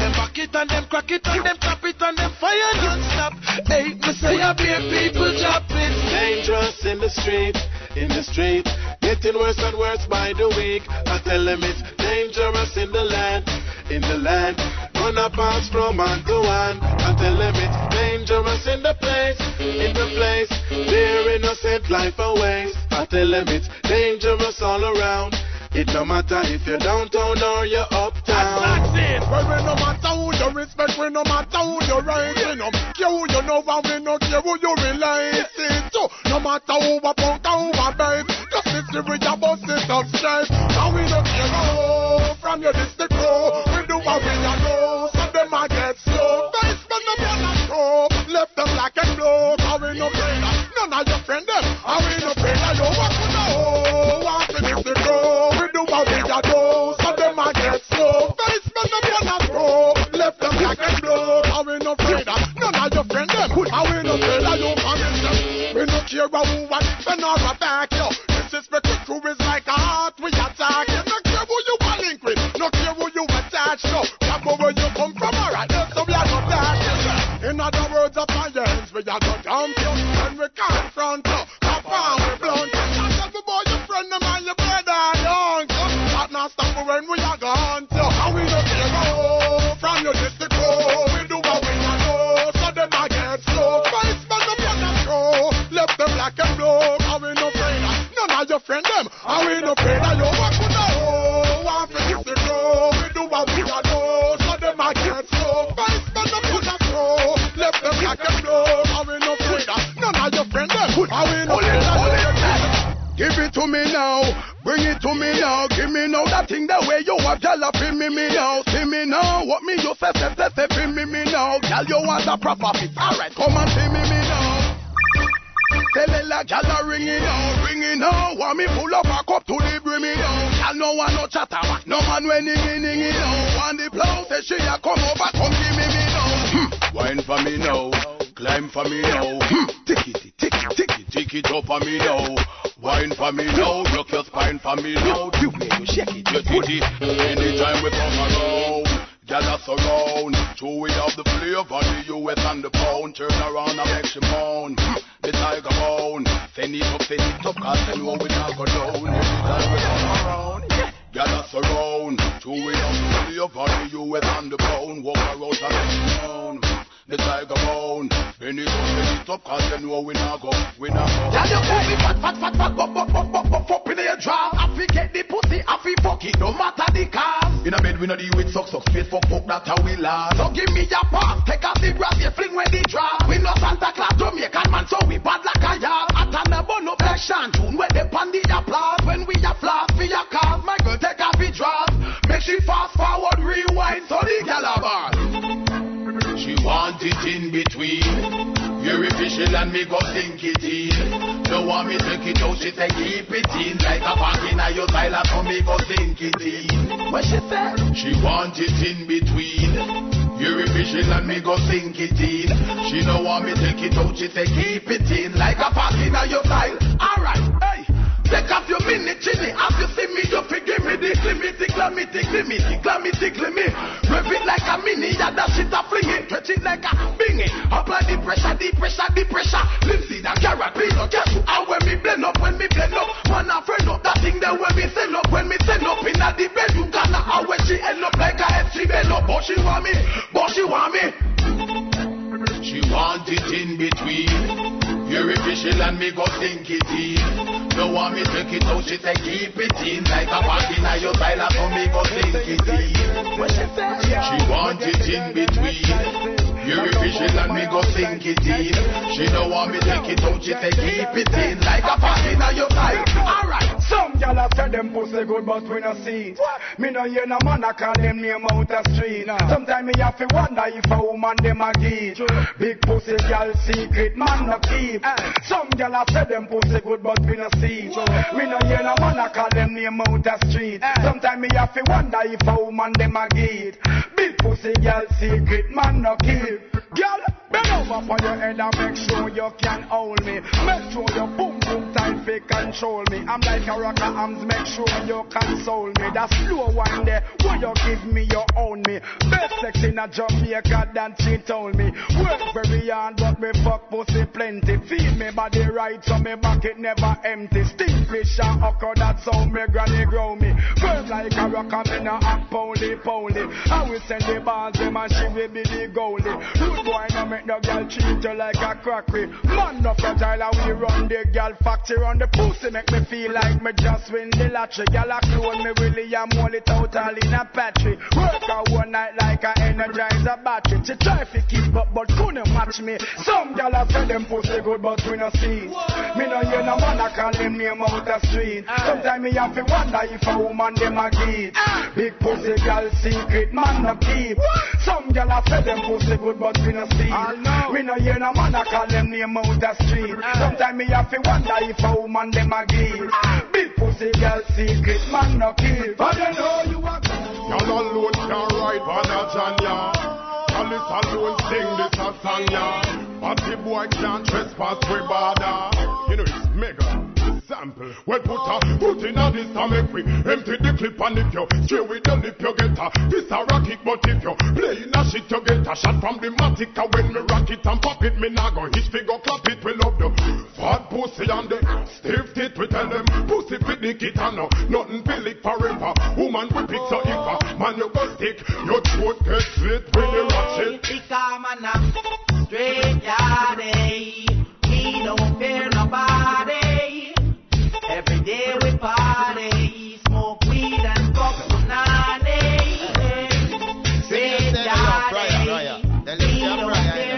Them back it and them crack it and them tap it and them fire non-stop. Hey, me say I be people dropping. Dangerous in the street, in the street. Getting worse and worse by the week. I tell them it's dangerous in the land, in the land. Gonna pass from one to one. I tell them it's dangerous in the place, in the place. Their innocent life away. I tell them it's dangerous all around. It no matter if you're downtown or you're uptown. Well, we no matter who you respect, we no matter who you right, we no care who you know, and we no care who you relate to. No matter who a punk or who a babe, just with your bust it up straight. And we no care who from your district row. We do what we know, so them a get slow. We no to me now, bring it to me now, give me now that thing the way you have gyal up in me me now, see me now, what me you say say say say in me me now, gyal you want a proper fit, alright, come and see me me now. Tell it like gyal a ring it now, ring it now, want me pull up a cup to the brim it now, gyal no want no chatter, no man when it ning it now, want the plow say she a come over, come give me me now. Hmm. Wine for me now, climb for me now. Hmm. Tick it, tick it, tick it, tick it up for me now. Wine for me now, rock your spine for me now. You me, you shake it, you titty. Anytime we come around, gather surround. Two we have the flavor, the US and the pound. Turn around and make she moan. The tiger bone, send it up, send it up, cause they know we not go down. Anytime we come around, a surround. Two we to the over the US and the pound. Walk around and down. The tiger bone. Benny don't make it up cause you know we not go. We not go. Gyal, you call me fat, fat, fat, fat, bop, bop, bop, bop, bop, up in your draw. I fi get the pussy, I fi fuck it, no matter the cost. In a bed we no deal with suck suck space fuck fuck that's how we last. So give me your pass, take off the brass, you fling when the draw. We no Santa Claus, Jamaican man, so we bad like a yard. At an abon up like Shantune, where they pan the applause. When we a flash for your cars, my girl take off the draws. Make she fast forward, rewind, so the a. She want it in between. You're official and me go sink it in. Don't want me take it out, she say keep it in. Like a park in your style, so me go sink it in. What she say? She want it in between. You're official and me go sink it in. She don't want me take it out, she say keep it in. Like a park in your style. Alright, hey. Take off your mini chinny As you see me, you forgive me Tickle me, tickle me, tickle me Tickle me, tickle me Rev it like she say keep it in. Like a party in your style. Alright. Some gyal a say them pussy good, but we no see it. Me no hear no man a call them name out the street. Sometimes me have to wonder if a woman them a get. Big pussy gyal secret, man no keep. Eh. Some gyal a say them pussy good, but we no see it. Me no hear no man a call them name out the street. Eh. Sometimes me have to wonder if a woman them a get. Big pussy gyal secret, man no keep. Gyal, bend over for your head and make sure you can hold me. Make sure your boom boom tight fi control me. I'm like a rocker arms, make sure you console me. That slow one there, will you give me, your own me. Best sex in a Jamaica than she told me. Work very hard, but me fuck pussy plenty. Feel me body right, so me back it never empty. Steam fish and okra, that's how me granny grow me. Firm like a rocker, me no act poly poly. I will send the bars, them and she will be the goalie. Rude boy, no make no girl treat you like a crockery. Man, no fragile, we run the girl factory. On the pussy, make me feel like me just win the lottery. Girl, I clone me really, I'm only total in a patchy. Work out one night like i a energizer battery. She try to keep up, but couldn't match me. Some girl I say them pussy good, but we no see. Me no hear no man I call them name out the street. Sometimes me have to wonder if a woman them a get. Big pussy girl secret, man no keep. Some girl I say them pussy good, but we no see. We no hear no man I call them name out the street. Ah. Sometimes me have to wonder if a woman them a get. Ah. Big pussy girl secret, man no keep. But you know you a Y'all alone can ride on a Janya. Alice alone sing this a song, yeah. But the boy can't trespass with border. You know it's mega. Sample. Well, put a put in a this to make we empty the clip and if you stray with your lip you get a this a rocket. but if you play in a shit you get a shot from the matic when me rock it and pop it me nah go hit figure clap it we love the fat pussy and the stiff tit we tell them pussy fit the kit and no nothing feel it forever woman we pick so if a man you go stick your throat get slit when you ratchet Straight yardie, he don't fear nobody. Every day we party, smoke weed and fuck punani. Straight yardie, he don't fear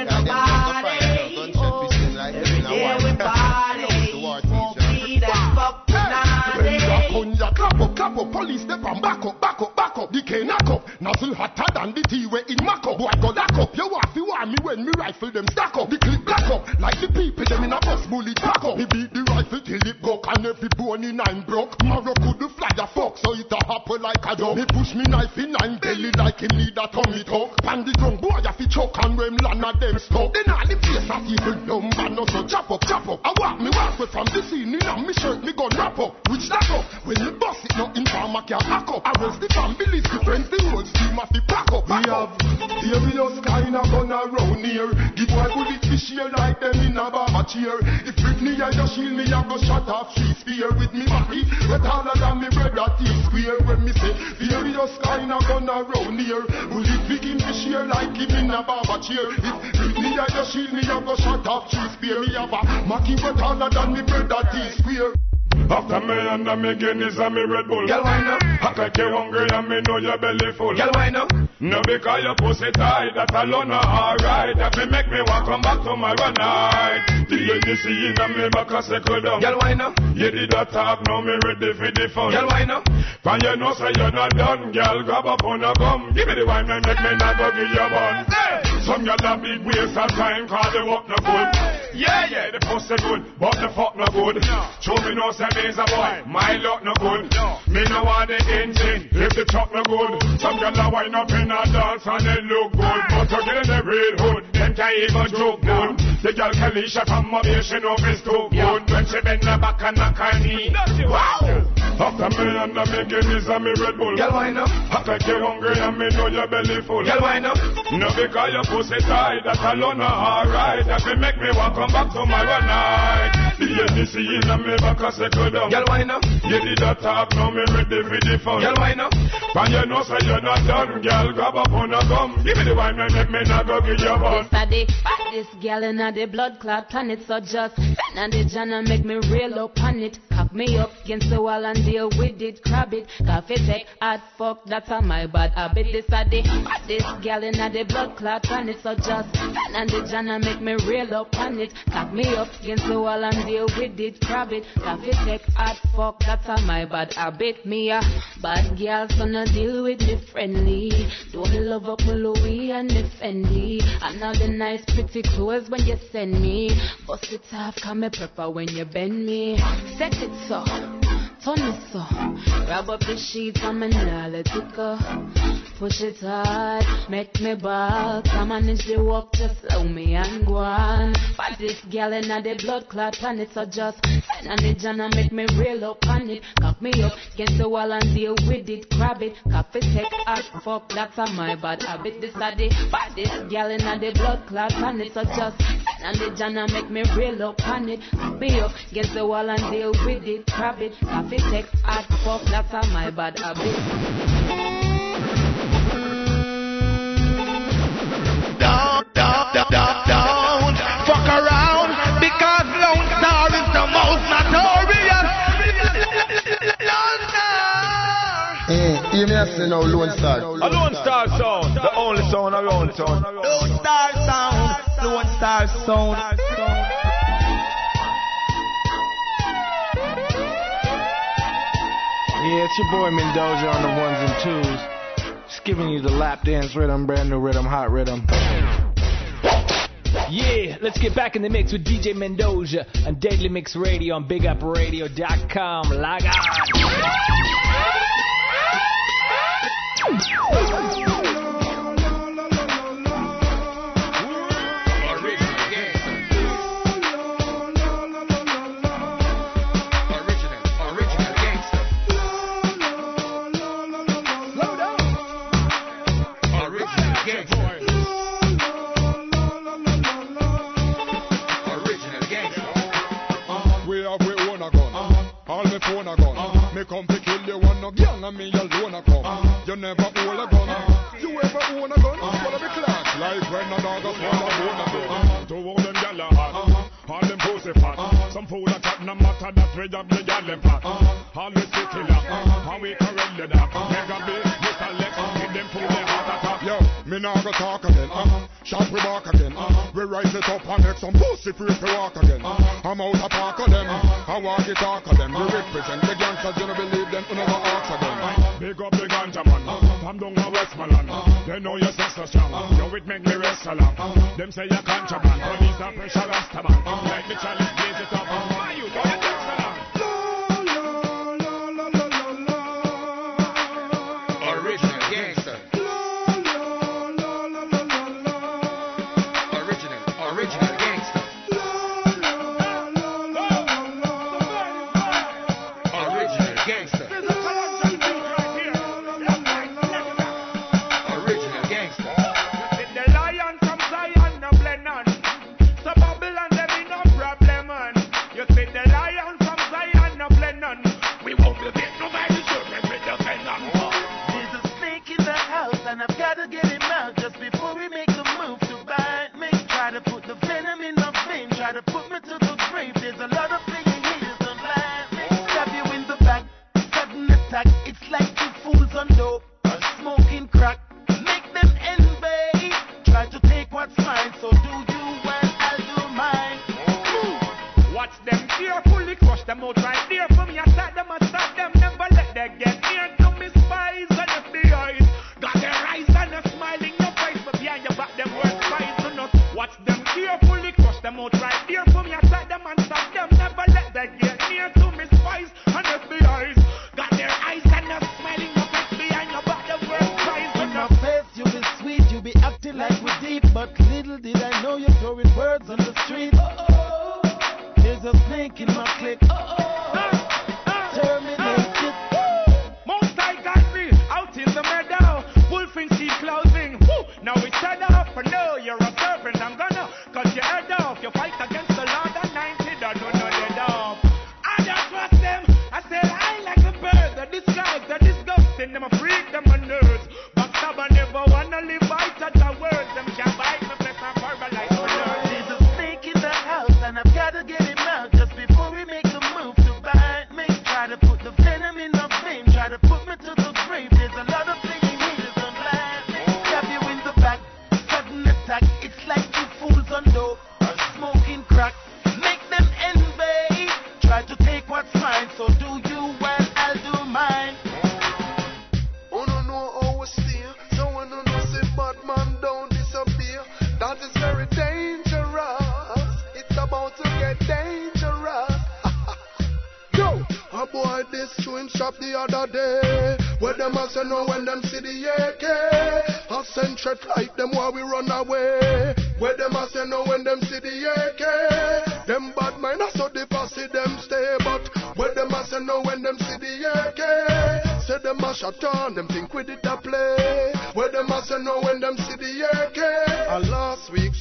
Kunya clap up, clap up, police step and back up, back up, back up. The K knock up, nozzle hotter than the tea way in mack up. Boy go lock up, you want to want me when me rifle them stack up. The clip black up, like the people them in a bus bullet back up. He beat the rifle till it broke and every bone in nine broke. Marrow could the fly a fuck, so it a happen like a dog. He push me knife in nine belly like him need a tummy tuck. Pan the ground, boy a fi choke and when land a them stuck. Then all the place a people dumb and no so chop up, chop up. I walk me walk way from the scene in a me shirt, me gun wrap up. Which that up, when me bust it, no informer can hack up. Arrest the families, the friends, the roads, team a fi pack up. We have Serious kinda gonna round here. The boy bullet fish here like them in a barber chair. If Britney I just shield me, I go shut off she spear with me body. But taller than me brother T square. When me say serious kinda gonna round here. Bullet begin fish here like him in a barber chair. If Britney I just shield me, I go shut off she spear. Me have a Mackie but taller than me brother T square. After me and me Guinness and me Red Bull. Girl, why not? Act like you hungry and me know your belly full. Girl, why not? No because your pussy tight That alone not alright. That me make me want come back to my one night. The NDC in me back a circle down. Girl, why not? You did that talk Now me ready for the fun. Girl, why not? Can you know say you're not done? Girl, grab up on a gum Give me the wine and make me not go give you one Some girl a big waste of time Cause they walk no good. Yeah, yeah, the pussy good But the fuck no good. Show me no say me's a boy. My luck no good. Me no want the engine. If the truck no good Some girl a wind up in a dance And they look good. But to get in the red hood Them can't even joke good. The girl Kalisha from my base She know it's too good. When she bend her back and knock her knee. Wow After me and me Guinness and me Red Bull. Girl, why not? Act like you hungry and me know your belly full. Girl, why not? No because your pussy tight That alone not alright That will make me want come back to my one night. The NDC in me back a circle down. Girl, why not? You did that talk Now me ready for the fun. Girl, why not? And you know say you're not done. Girl, grab up on a gum. Give me the wine and make me not go give you one Study, this gal in a the blood clot planet so just Bend on the jana make me real up on it. Cock me up against the wall and deal with it Crab it, coffee take hard ah, fuck that's on my bad habit. This a the this gal in the blood clot it's so just Bend on the jana make me real up on it. Cock me up against the wall and deal with it Crab it, coffee take hard ah, fuck that's on my bad habit. Me a bad gal so no deal with me friendly. Don't love up my Louis and me Fendi And all the nice pretty clothes when you send me. Bust it off, come me prefer when you bend me. Set it so, it so Grab up the sheets and let it go Push it hard, make me ball Come on and she walk, just slow me and go on But this gal in the blood clot planet so just Send on the jana make me real up on it Cock me up. Against the wall and deal with it Grab it, coffee take hard fuck that's a my bad habit. This a the baddest gal in the blood clot planet so just Send on the jana make me real up on it Cock me up. Against the wall and deal with it Grab it, coffee take hard fuck that's a my bad habit Down, down, down, down, down. Fuck around because Lone Star is the most notorious. Lone Star. Hear me I say now, Lone Star. A Lone Star sound, the only sound around town. Lone Star sound. Lone Star sound. Yeah, it's your boy Mendoja on the ones and twos. Just giving you the lap dance rhythm, brand new rhythm, hot rhythm. Yeah, let's get back in the mix with DJ Mendoja on Deadly Mix Radio on BigUpRadio.com. Log on. A dog them gyal a hot. All them pussy fat. Some fool a chat no matter that have the gyal them. All. And we correct the. Mega big, Mr. Lexx. Give them fool the heart attack. Yo, me now go talk again. Uh-huh. Shot we back again. Uh-huh. We rise it up and make some pussy free to walk again. Uh-huh. I'm out a park of them. I walk it talk of them. We represent the gangsters. You don't believe them. You never ask of them. Big up the ganja man. From down to Westmoreland. They know your sister strong. Yo, it make me rest along. Them say you're contraband. Police are pressure rastaman. Like the challenge, no when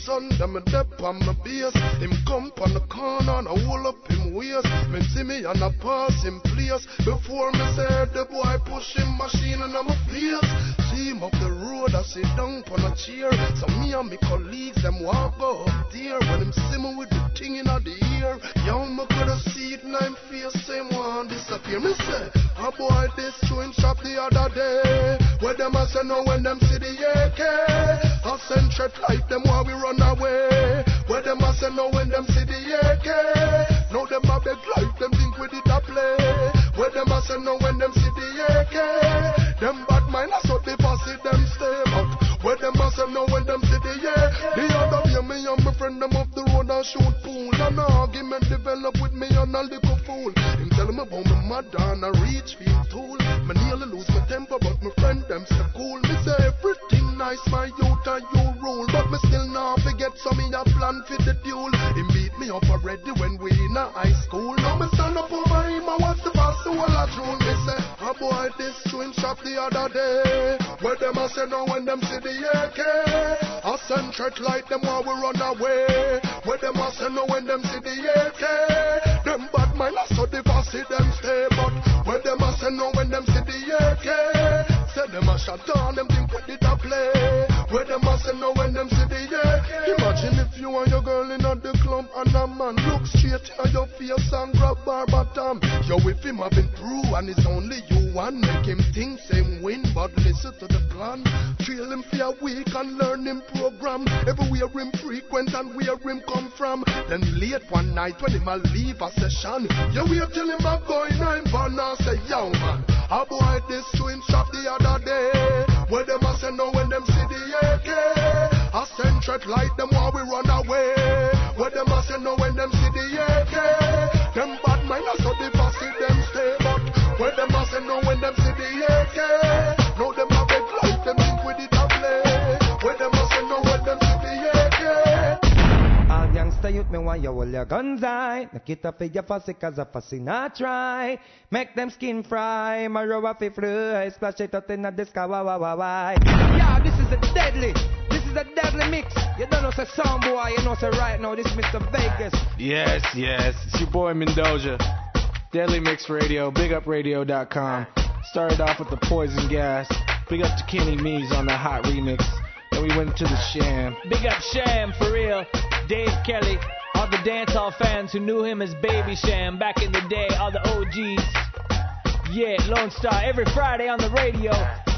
son, them a on my base. Him come on the corner and I hold up him waist. Me see me and I pass him place. Before me say the boy push him machine and I'm a face. See him up the road, I sit down on a chair. So me and me colleagues, them walk up there. When him see me with the thing in the ear. Young me could have see it and I'm face same one disappear. Me say, a boy this chewing shop the other day. Where them a say no when them see the AK. I send threat like them while we run away. Where them a say no when them see the AK. Now them a beg like them think we did a play. Where them a say no when them see the AK. Them bad mind a so they posse them stay but where them a say no when them see the AK. The other me and my friend them off the road and shoot pool. An argument develop with me and a little fool. Him tell me about my mother and a reach field tool. Me nearly lose my temper but my friend them stay cool. Me say everything nice my youth and you rule. But me still not forget some me a plan for the duel. Him beat me up already when we in a high school. Now me stand up over him and watch the pass the whole a boy this chewing shop the other day. Where them a say no when them see the AK. I send threat like them while we run away. Where them a say no when them see the AK. Them bad mind a so the posse them stay. But where them a say no when them see the AK. Say them a shut down, them think we did a play. Where them say no when them see the AK. Imagine if you and your girl in a the club and a man look straight at your face and grab her bottom. Yo, if him have been through and it's only you one, make him think same win, but listen to the plan. Feel him for a week and learn him program. Everywhere him frequent and where him come from. Then late one night when him a leave a session, you wait till him a go in and van and say, yo man, a boy this chewing shop the other day. Where them a say no when them see the AK. Send threat like them while we run away. Where them a say no when them see the AK. Them bad mind a so the posse them stay but where them a say no when them see the AK. Youngster youth, me want you hold your guns high. Up for your fussy, cause a fussy not try. Make them skin fry, my row fi fly. Splash it out in the sky, wah wah wah wah. Yeah, this is a deadly. This is a deadly mix. You don't know say sound boy, you know say right now this Mr. Vegas. Yes, yes. It's your boy Mendoja. Deadly Mix Radio, bigupradio.com. Started off with the poison gas. Big up to Kenny Mees on the hot remix. Then we went to the Cham. Big up Cham for real. Dave Kelly. All the dancehall fans who knew him as Baby Cham back in the day. All the OGs. Yeah, Lone Star every Friday on the radio.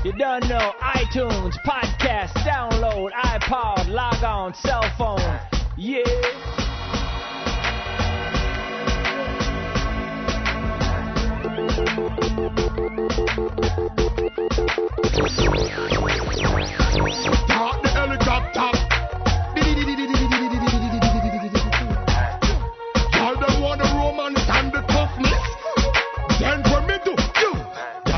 You done know iTunes, podcast, download, iPod, log on, cell phone. Yeah. Start the helicopter.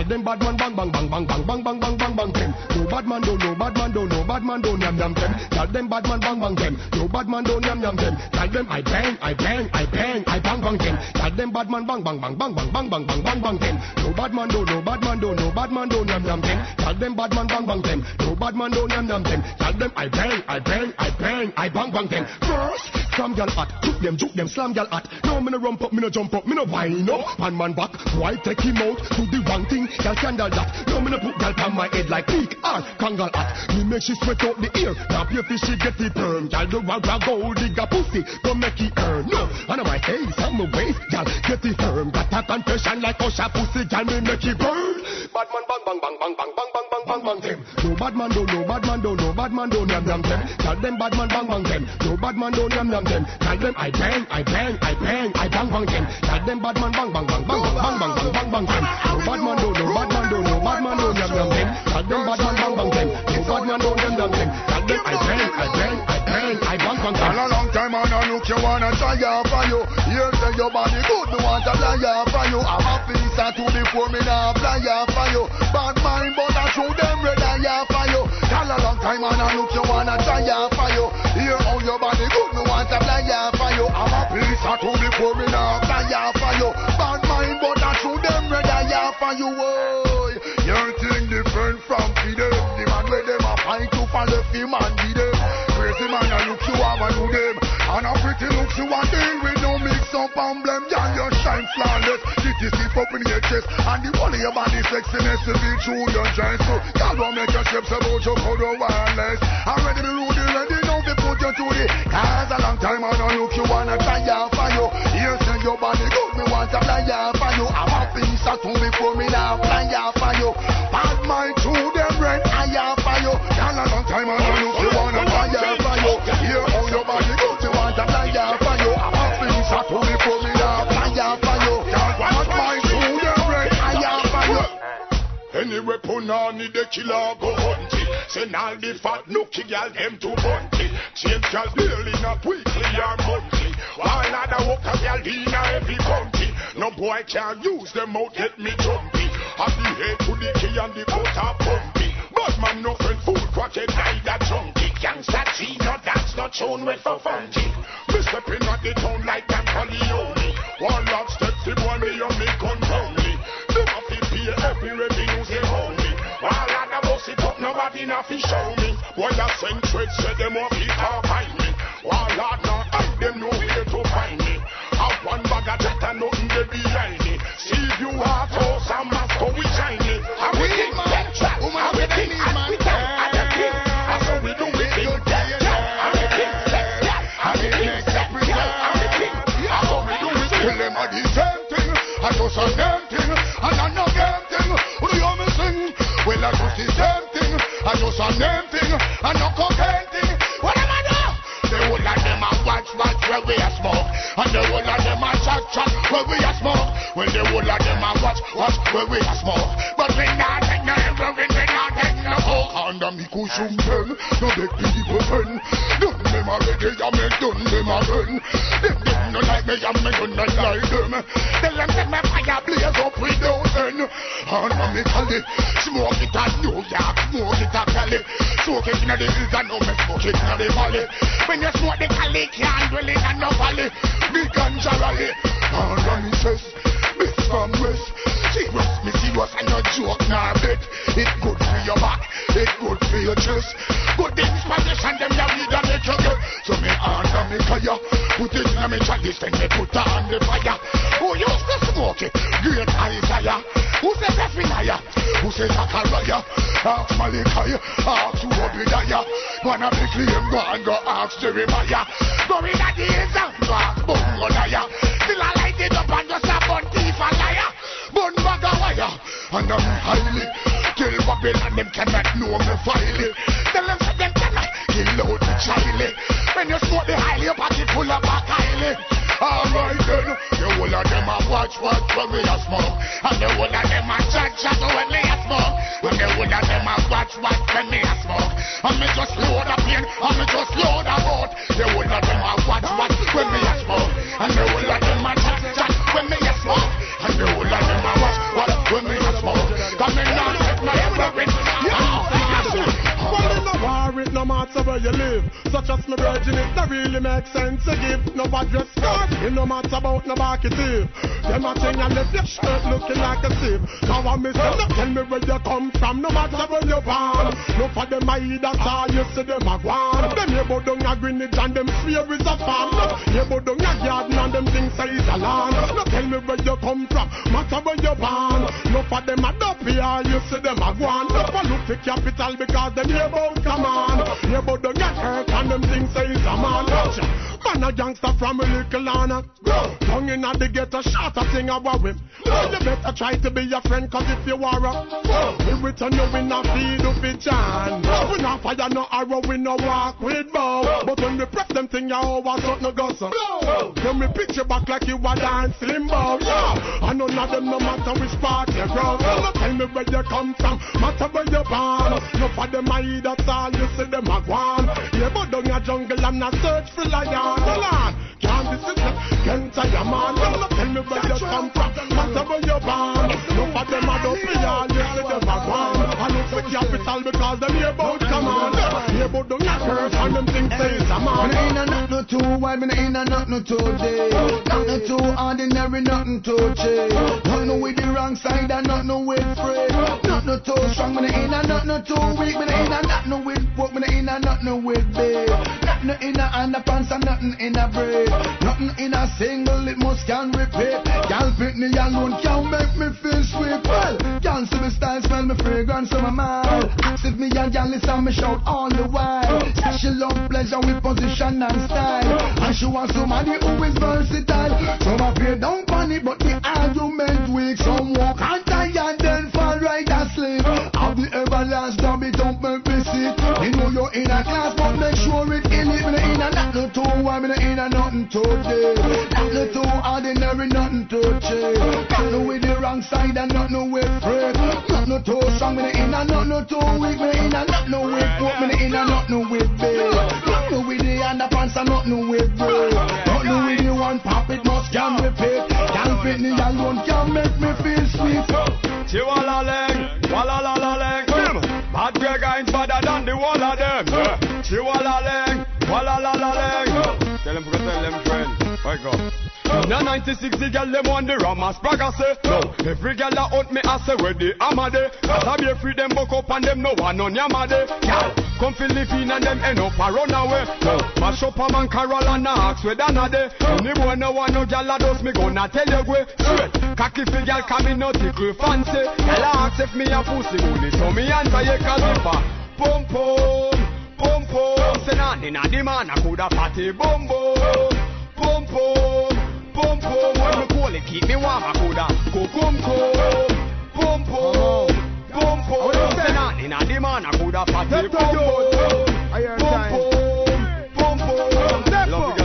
Them bad man bang bang bang bang bang bang bang bang bang bang them. No bad man don't no bad man don't no bad man don't yam yam them. Y'all them bad man bang bang them. No bad man don't yam yam them. Y'all them I bang I bang I bang I bang bang them. Y'all them bad man bang bang bang bang bang bang bang bang bang bang them. No bad man don't no bad man don't no bad man don't yam yam them. Y'all them bad man bang bang them. No bad man don't yam yam them. Y'all them I bang I bang I bang I bang bang them. First, some gal hot, juke them, juke them, slam gal hot. No me no rump up, me no jump up, me no whine up. Pan man back, why take him out to the wrong thing? Gal scandal that. No me no put gal on my head like peak or kangal hot. Me make she sweat out the ear. Now pay fish she get the perm. Gal do rag rag go digga pussy, go make it earn. No, and my face, on my waist, gal get the firm. Got a confession like Usher pussy, gal me make it burn. Bad man bang bang bang bang bang bang bang bang bang bang them. No bad man don't, no bad man don't, no bad man don't yam yam them. Gal them bad man bang bang them. No bad man don't yam yam them. Gal them I bang, I bang, I bang, I bang bang them. Gal them bad man bang bang bang bang bang bang bang bang bang bang them. No bad man don't, no bad man don't, no bad man don't yam yam them. Gal them bad man bang bang them. No bad man don't yam yam them. Gal them I bang, I bang, I bang, I bang bang them. A long time on a look you wanna try out for you Here say your body good, me want to fly out for you I'm a piece of two before me now fly out for you Bad mind but I show them red eye for you Tell a long time on a look you wanna try out of two before me now fly out for you Bad mind but I show them red eye out for you oh. Your thing different from them The man where them a fight to follow fi man be them. Crazy man a look you have a do them. And a pretty look you a deal with. No mix up and blame Y'all you shine flawless. City sleep up in your chest. And the whole of your body sexiness to be true your giant So y'all want make your shapes about your photo wireless I'm ready to rule the ready. Now to put you to the Cause a long time. I know look you wanna try out for you Here your body good me want to fly for you. I'm a piece of two before me now fly for you. Bad mind through them red eye out for you. Y'all a long time know look you wanna try out for you. Here how your body good me want to fly for you. I'm a piece of two before me now fly for you. Bad mind through them red eye out for you. Anyway, punani the killer go hunt. Send all the fat nookie gal them to bunt it. Change gal daily, not weekly or monthly. While other a gal in every country. No boy can use them out, get me jumpy. Have the head to the key and the are pumpy. But man, no friend food, guy that junkie. Gangsta G, no dance, no tune with for funky. Me stepping at the town like I'm Corleone. One lot steps, the boy me on me gun round me. Them a fi pay every it up, nobody na fi show me. Boy a send trade, say them a fi can't find me. While I now hide them know where to find me. Have one bag of jet and nothing they behind me. See if you heart just a name thing, and no cocaine thing. What am I do? The whole of them a watch, watch where we a smoke, and the whole of them a chat, chat where we a smoke. When the whole of them a watch, watch where we a smoke, but we not take no influence, we not take no coke. And a me cushion them, no big people turn. Done them already, I me done them again. Them them no like me, I me done not like them. Tell them set my fire blaze up without end. And a me call it, smoke it at New York, smoke it at Cali. Smoke it inna the hills and now me smoke it inna the valley. When you smoke the Cali, can't dwell in a no valley. Big ganja rally. And a me says, best from west. Serious, me serious, and no joke nor bet. It good for your back, it good for your chest. Good inspiration, them ya weed and make you get. So me under me fire, put it in me chalice, then me put on the fire. Who used to smoke it? Great Isaiah. Says Zachariah? Ask Malachi, ask Obadiah. Wanna be claim, go and go ask Jeremiah. Go in the days of Mark Bungo liar. Still I light it up and just a bun thief and liar. Bun bag of wire. And I'm highly. Kill Babylon, them cannot know me filey. Tell them say them cannot kill out the chiley. When you smoke the highly, your pocket full of highly. Alright then, the whole of them a watch watch when we a smoke. And the whole of them a chat chat when me a smoke. And the whole of them a watch watch when me a smoke. And me just load a plane, and me just load a boat. The whole of them a watch watch when me a smoke. And the whole of them a chat chat when me a smoke. And the whole of them a watch watch when me a smoke. Cause me not take my everything oh, Well, in the war, it no matter where you live. Such as my virgin, it don't really make sense to give no address card. It no matter about no market tip. Them a thing and left your shirt looking like a sieve. Now I miss them, tell me where you come from, no matter where you born. No for them I either saw you see them a gone. Them but down a Greenwich and them swear is a farm. But down a garden and them things say is a land. No tell me where you come from, matter where you born. No for them a dop here, you see them a gone. No for look for capital because them here about come on. Here but down a hurt and them things say is a man. Man a gangster from a little corner. Down in a the ghetto, shot a thing about him. Well, you better try to be your friend, cause if you are a we return you in a feed up in John. We not fire no arrow, we no walk with bow. But when we press them thing, you always want no go so. Then we pitch you back like you a dance limbo. Yeah. And none of them no matter which part you grow. So no tell me where you come from, matter where you born. No for them I eat that's all you see them a gone. Yeah, but down your jungle and a search for lion. Hold on. Can't this is it, can't your man. No tell me where you come from, matter where you born. No for them I don't all you see them a gone. And it's the capital because them here about come on. Here but it's a man. Me ain't a nothing too wide, me ain't a nothing too day. Nothing too ordinary, nothing too cheap. Nothing with the wrong side and nothing with free. Nothing too strong, me ain't a nothing too weak. Me ain't a nothing with pork, me ain't a nothing with beef. Nothing in a underpants and nothing in a braid. Nothing in a single, it must can repeat. Y'all me alone, can't make me feel sweet. Y'all see me style, smell me fragrance on my mind. Ask me and y'all listen, me shout all the while. She love pleasure with position and style. And she wants somebody who is versatile. Some are paid down funny, but the argument weak. Some walk and tired, then fall right asleep. Have the everlasting, it know you're in a class, but make sure it in it. Me no in a nothing too wide, me no in a nothing too deep. Nothing too ordinary, nothing too cheap. Nothing with the wrong side and nothing with free. Nothing too strong, me no in a nothing too weak. Me no in a nothing with pork, me no in a nothing with beef. Nothing with the underpants and nothing with bread. Nothing with the one pop, it must can repeat. Can't fit me alone, can't make me feel sweet. Chihuahua Walla Bad Greg ain't better than the wall of them. Yeah. Chihuahua Walla la la leng. Tell them tell them friend. Wake up. Now 96 the girl them want the Rama Sprague say No, every girl that hunt me I say where the hammer they Cause I be free them buck up and them no one on yama they Girl, come feel the fiend and them end up a run away No, mash up a man Carol and ask where than a day Any boy no want no girl that does me gonna tell you where. Straight, cocky fi girl come in no tickle fancy. Girl ask if me a pussy bully so me answer you cause if a. Pum pum, pum pum Say nah, inna the man I coulda fatty bum bum Pum pum Pum pum, when me cool it? Keep me warm, I coulda. Go cum cum. Pum pum, pum pum. Say nah, inna the man, I coulda pum pum. Pum pum, pum pum. Step Love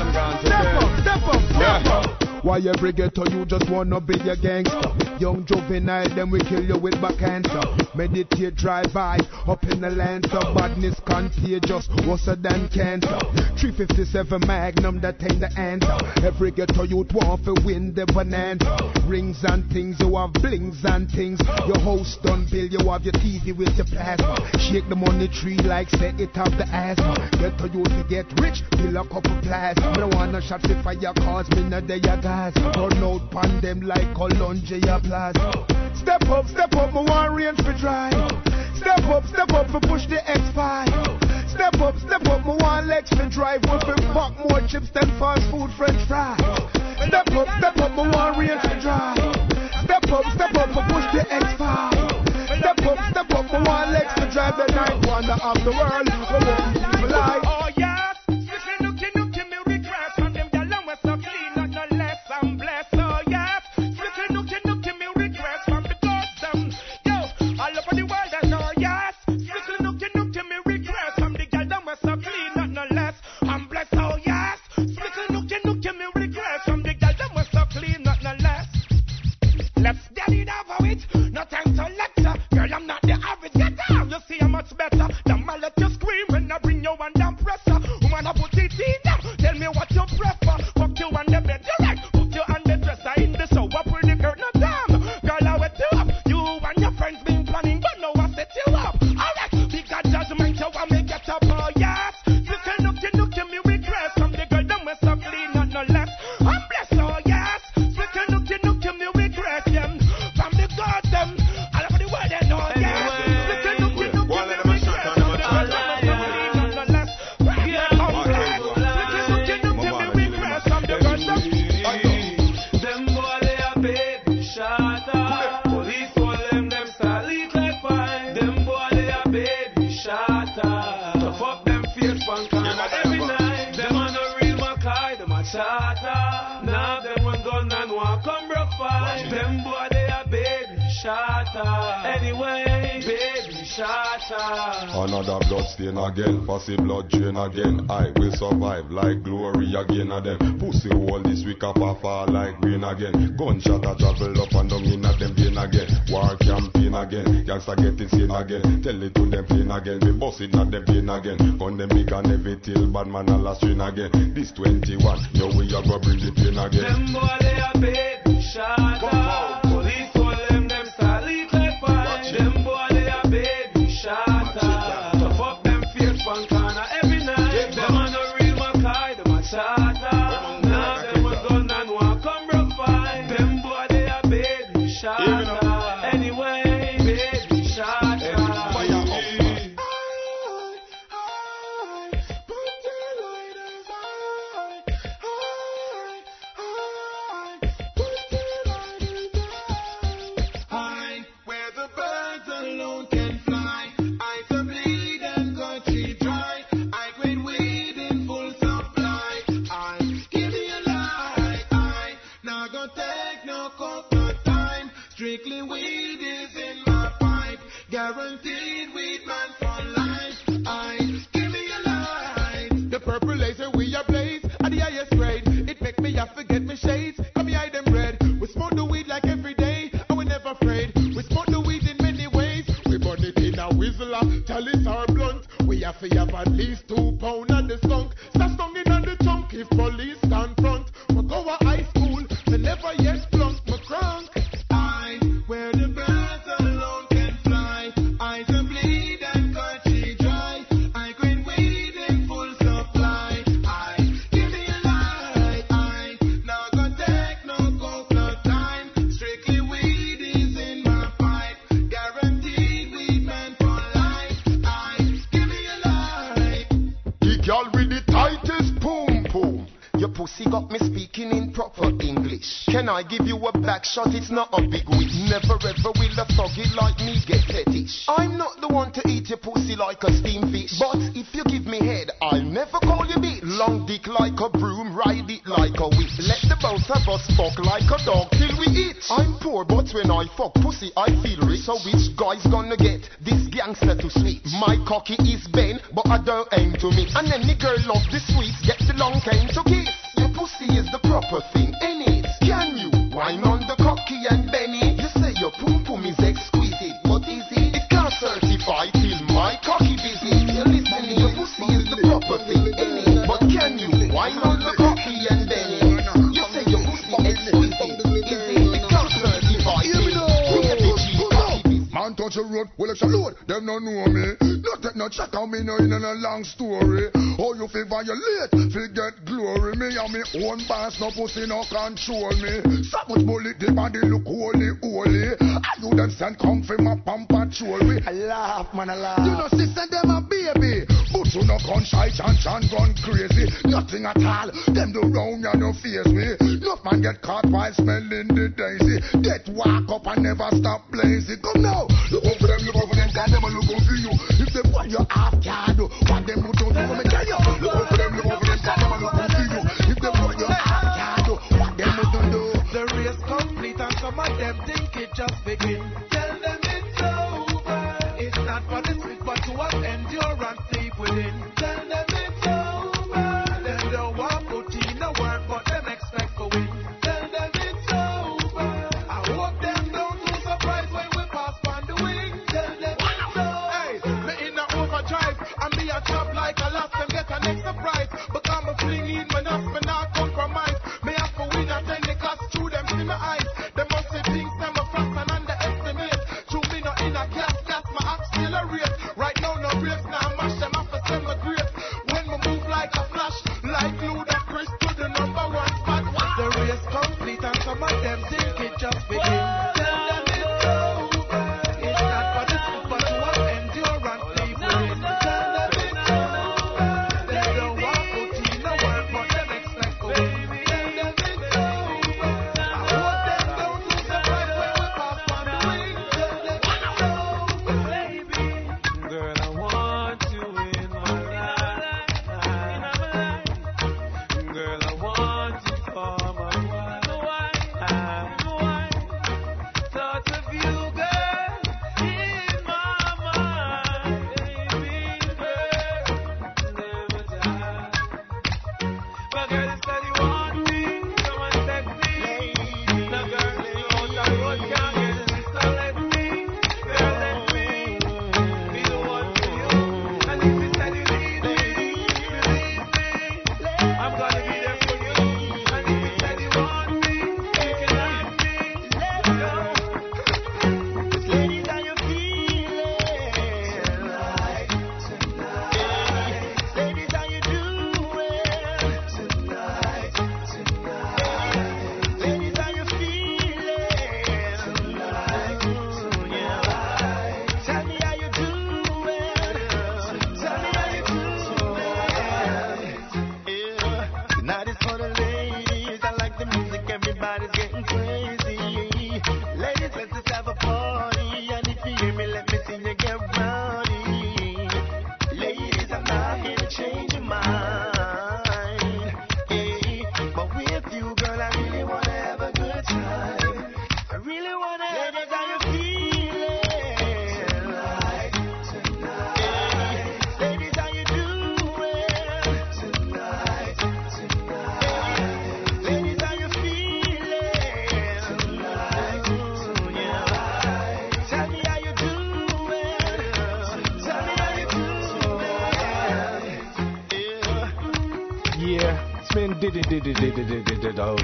Why every ghetto you just wanna be a gangster? Young juvenile, then we kill you with back cancer. Meditate, drive by, up in the land Lancer. Badness contagious, worse than cancer. 357 Magnum, that ain't the answer. Every ghetto youth want to win the bonanza. Rings and things, you have blings and things. Your house done bill, you have your TV with your plasma. Shake the money tree like say it have the asthma. Ghetto youth to get rich, bill a couple plasma. Me no wanna shot the fire cause me no day a gas. Run out pan them like Columbia Plaza. Step up, step up, me want range for dry. Step up, step up for push the X5. Step up, step up, me want legs for drive. We fi fuck more chips than fast food French fries. Step up, step up, me want range for dry. Step up, step up for push the X5. Step up, step up, me want legs to drive the night wonder of the world. Want people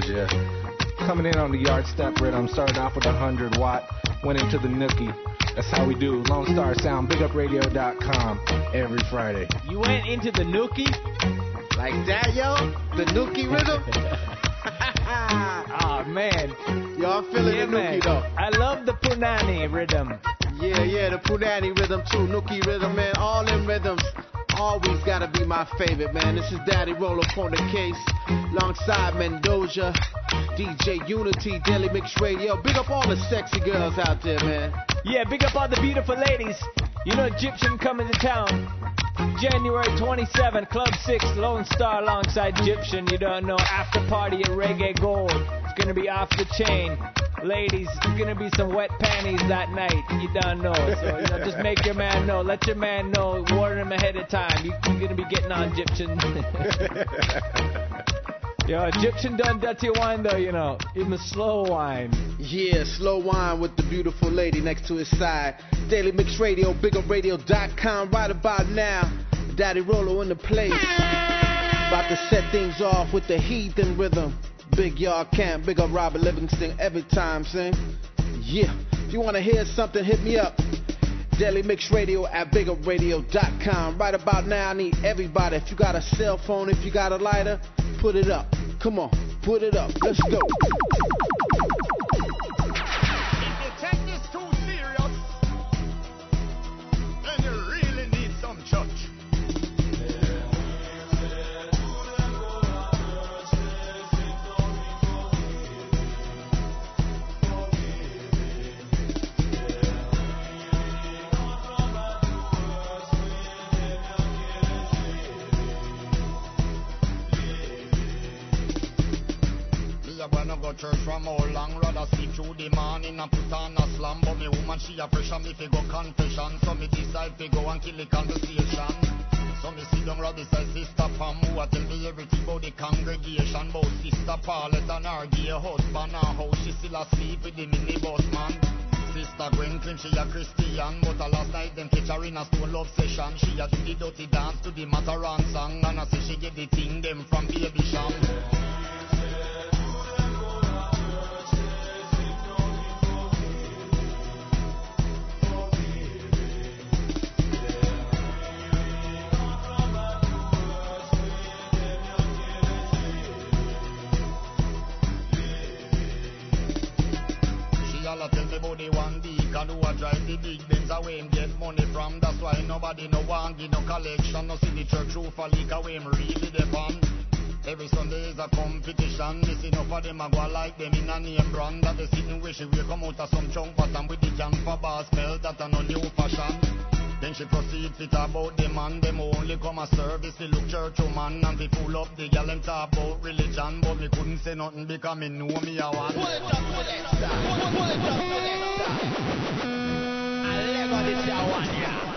Diddy Diddy Coming in on the yard step rhythm, started off with a 100 watt, went into the nookie. That's how we do. Lone Star Sound, bigupradio.com every Friday. You went into the nookie? Like that, yo? The nookie rhythm? oh, man. Y'all feeling yeah, the man. nookie, though? I love the Punani rhythm. Yeah, yeah, the Punani rhythm too, Nookie rhythm, man. All them rhythms always gotta be my favorite, man. This is Daddy Rolo up on the case, alongside Mendoja, DJ Uni-T, Deadly Mix Radio. Big up all the sexy girls out there, man. Yeah, big up all the beautiful ladies. You know Egyptian coming to town. January 27, Club 6, Lone Star alongside Egyptian. You don't know, after party at Reggae Gold. It's gonna be off the chain. Ladies, it's gonna be some wet panties that night. You don't know. So you know, just make your man know. Let your man know. Warn him ahead of time. You, you're gonna be getting on Egyptian. Yo, Egyptian done dirty wine though, you know. Even the slow wine. Yeah, slow wine with the beautiful lady next to his side. Deadly Mix Radio, bigupradio.com right about now. Daddy Rolo in the place. About to set things off with the heathen rhythm. Big Yard Camp, big up Robert Livingston every time, sing. Yeah, if you want to hear something, hit me up. Deadly Mix Radio at bigupradio.com. Right about now, I need everybody. If you got a cell phone, if you got a lighter, put it up. Come on, put it up. Let's go. Church from all long Rather sleep through the morning and put on a slam. But me woman she a pressure me fi go confession. So me decide fi go and kill the conversation. So me sit down right beside Sister Pam Who a tell me everything about the congregation? About Sister Paulette and her gay husband And how she still asleep with the minibus man. Sister Gwen claim she a Christian But a last night them catch her in a stone love session. She a do the dirty dance to the Mataran song And I say she get the thing them from Baby Cham the one deacon who a drive the big Benz away him get money from. That's why nobody no want give no collection. No see the church roof a leak away him really depend. Every Sunday is a competition. This enough of them a go like them in a name brand. That they sitting where she come out of some chunk pattern with the can for bar smell that a no new fashion. Then she proceeds to talk about the man, them only come a service, they look church man and they pull up the gal and talk about religion, but me couldn't say nothing because me know me a one. Pull it up, pull it up, pull it up, pull it up. And Lego this a one, yeah.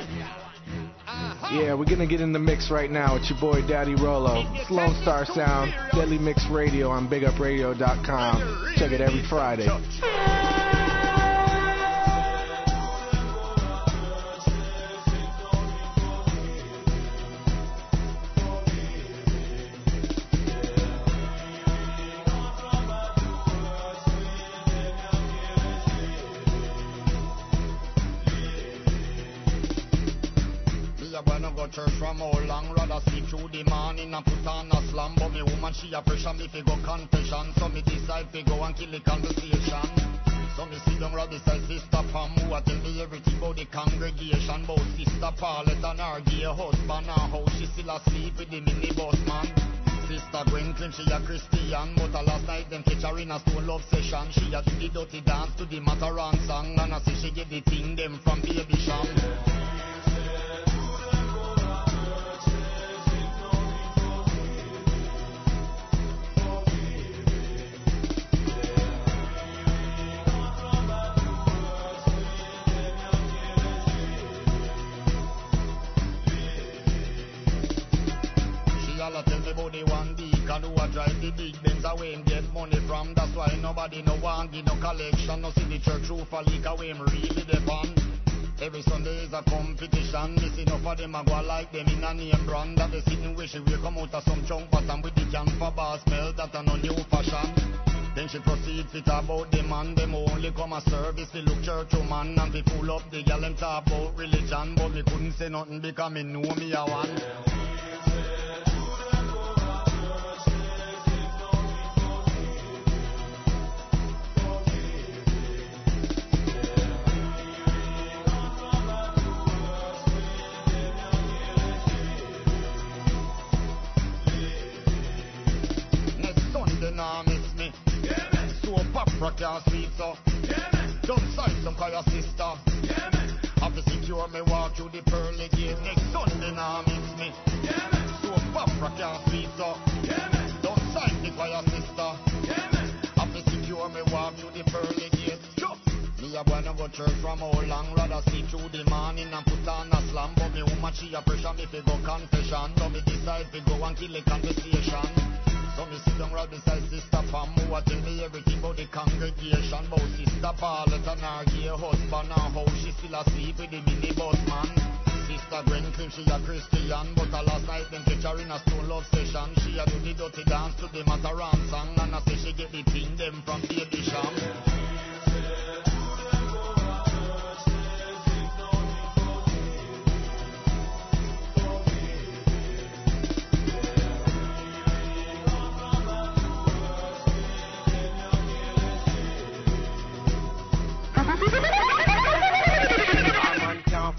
Yeah, we're gonna get in the mix right now with your boy Daddy Rolo. It's Lone Star Sound, Deadly Mix Radio on BigUpRadio.com. Check it every Friday. From all long Rather sleep through the morning and put on a slam But me woman she a pressure me fi go confession. So me decide fi go and kill the conversation. So me sit down right beside Sister Pam Who a tell me everything about the congregation? About Sister Paulette and her gay husband And how she still asleep with the minibus man. Sister Gwen claim she a Christian But a last night them catch her in a stone love session She a do the dirty dance to the Mataran song And I say she get the thing them from Baby Cham me one deacon who a drive the big Benz away him get money from. That's why nobody no want give no collection. No see the church roof a leak away him really depend. Every Sunday is a competition. This enough of them a go like them in a name brand. That they sitting where she will come out of some chunk pattern with the can for bar smell that a no new fashion. Then she proceeds to talk about the man, them only come a service to look church man and to pull up the gal and talk about religion. But me couldn't say nothing because me know me a one. Now miss me. So Papa can't sleep so. Don't sight some call your sister. Have to secure me walk through the pearly gate. Next Sunday now miss me. So Papa can't sleep so. Don't sight me call your sister. Have to secure me walk through the pearly gate. Me a wanna go church from how long Rather sleep through the morning and put on a slam. But me woman she a pressure me fi go confession. So me decide fi go and kill the conversation So me sit down right beside Sister Pam Who a tell me everything about the congregation. About Sister Paulette and her gay husband And how she still asleep with the minibus man. Sister Gwen claim she a Christian But a last night them catch her in a stone love session. She a do the dirty dance to the Mataran song And I say she get the thing them from Baby Cham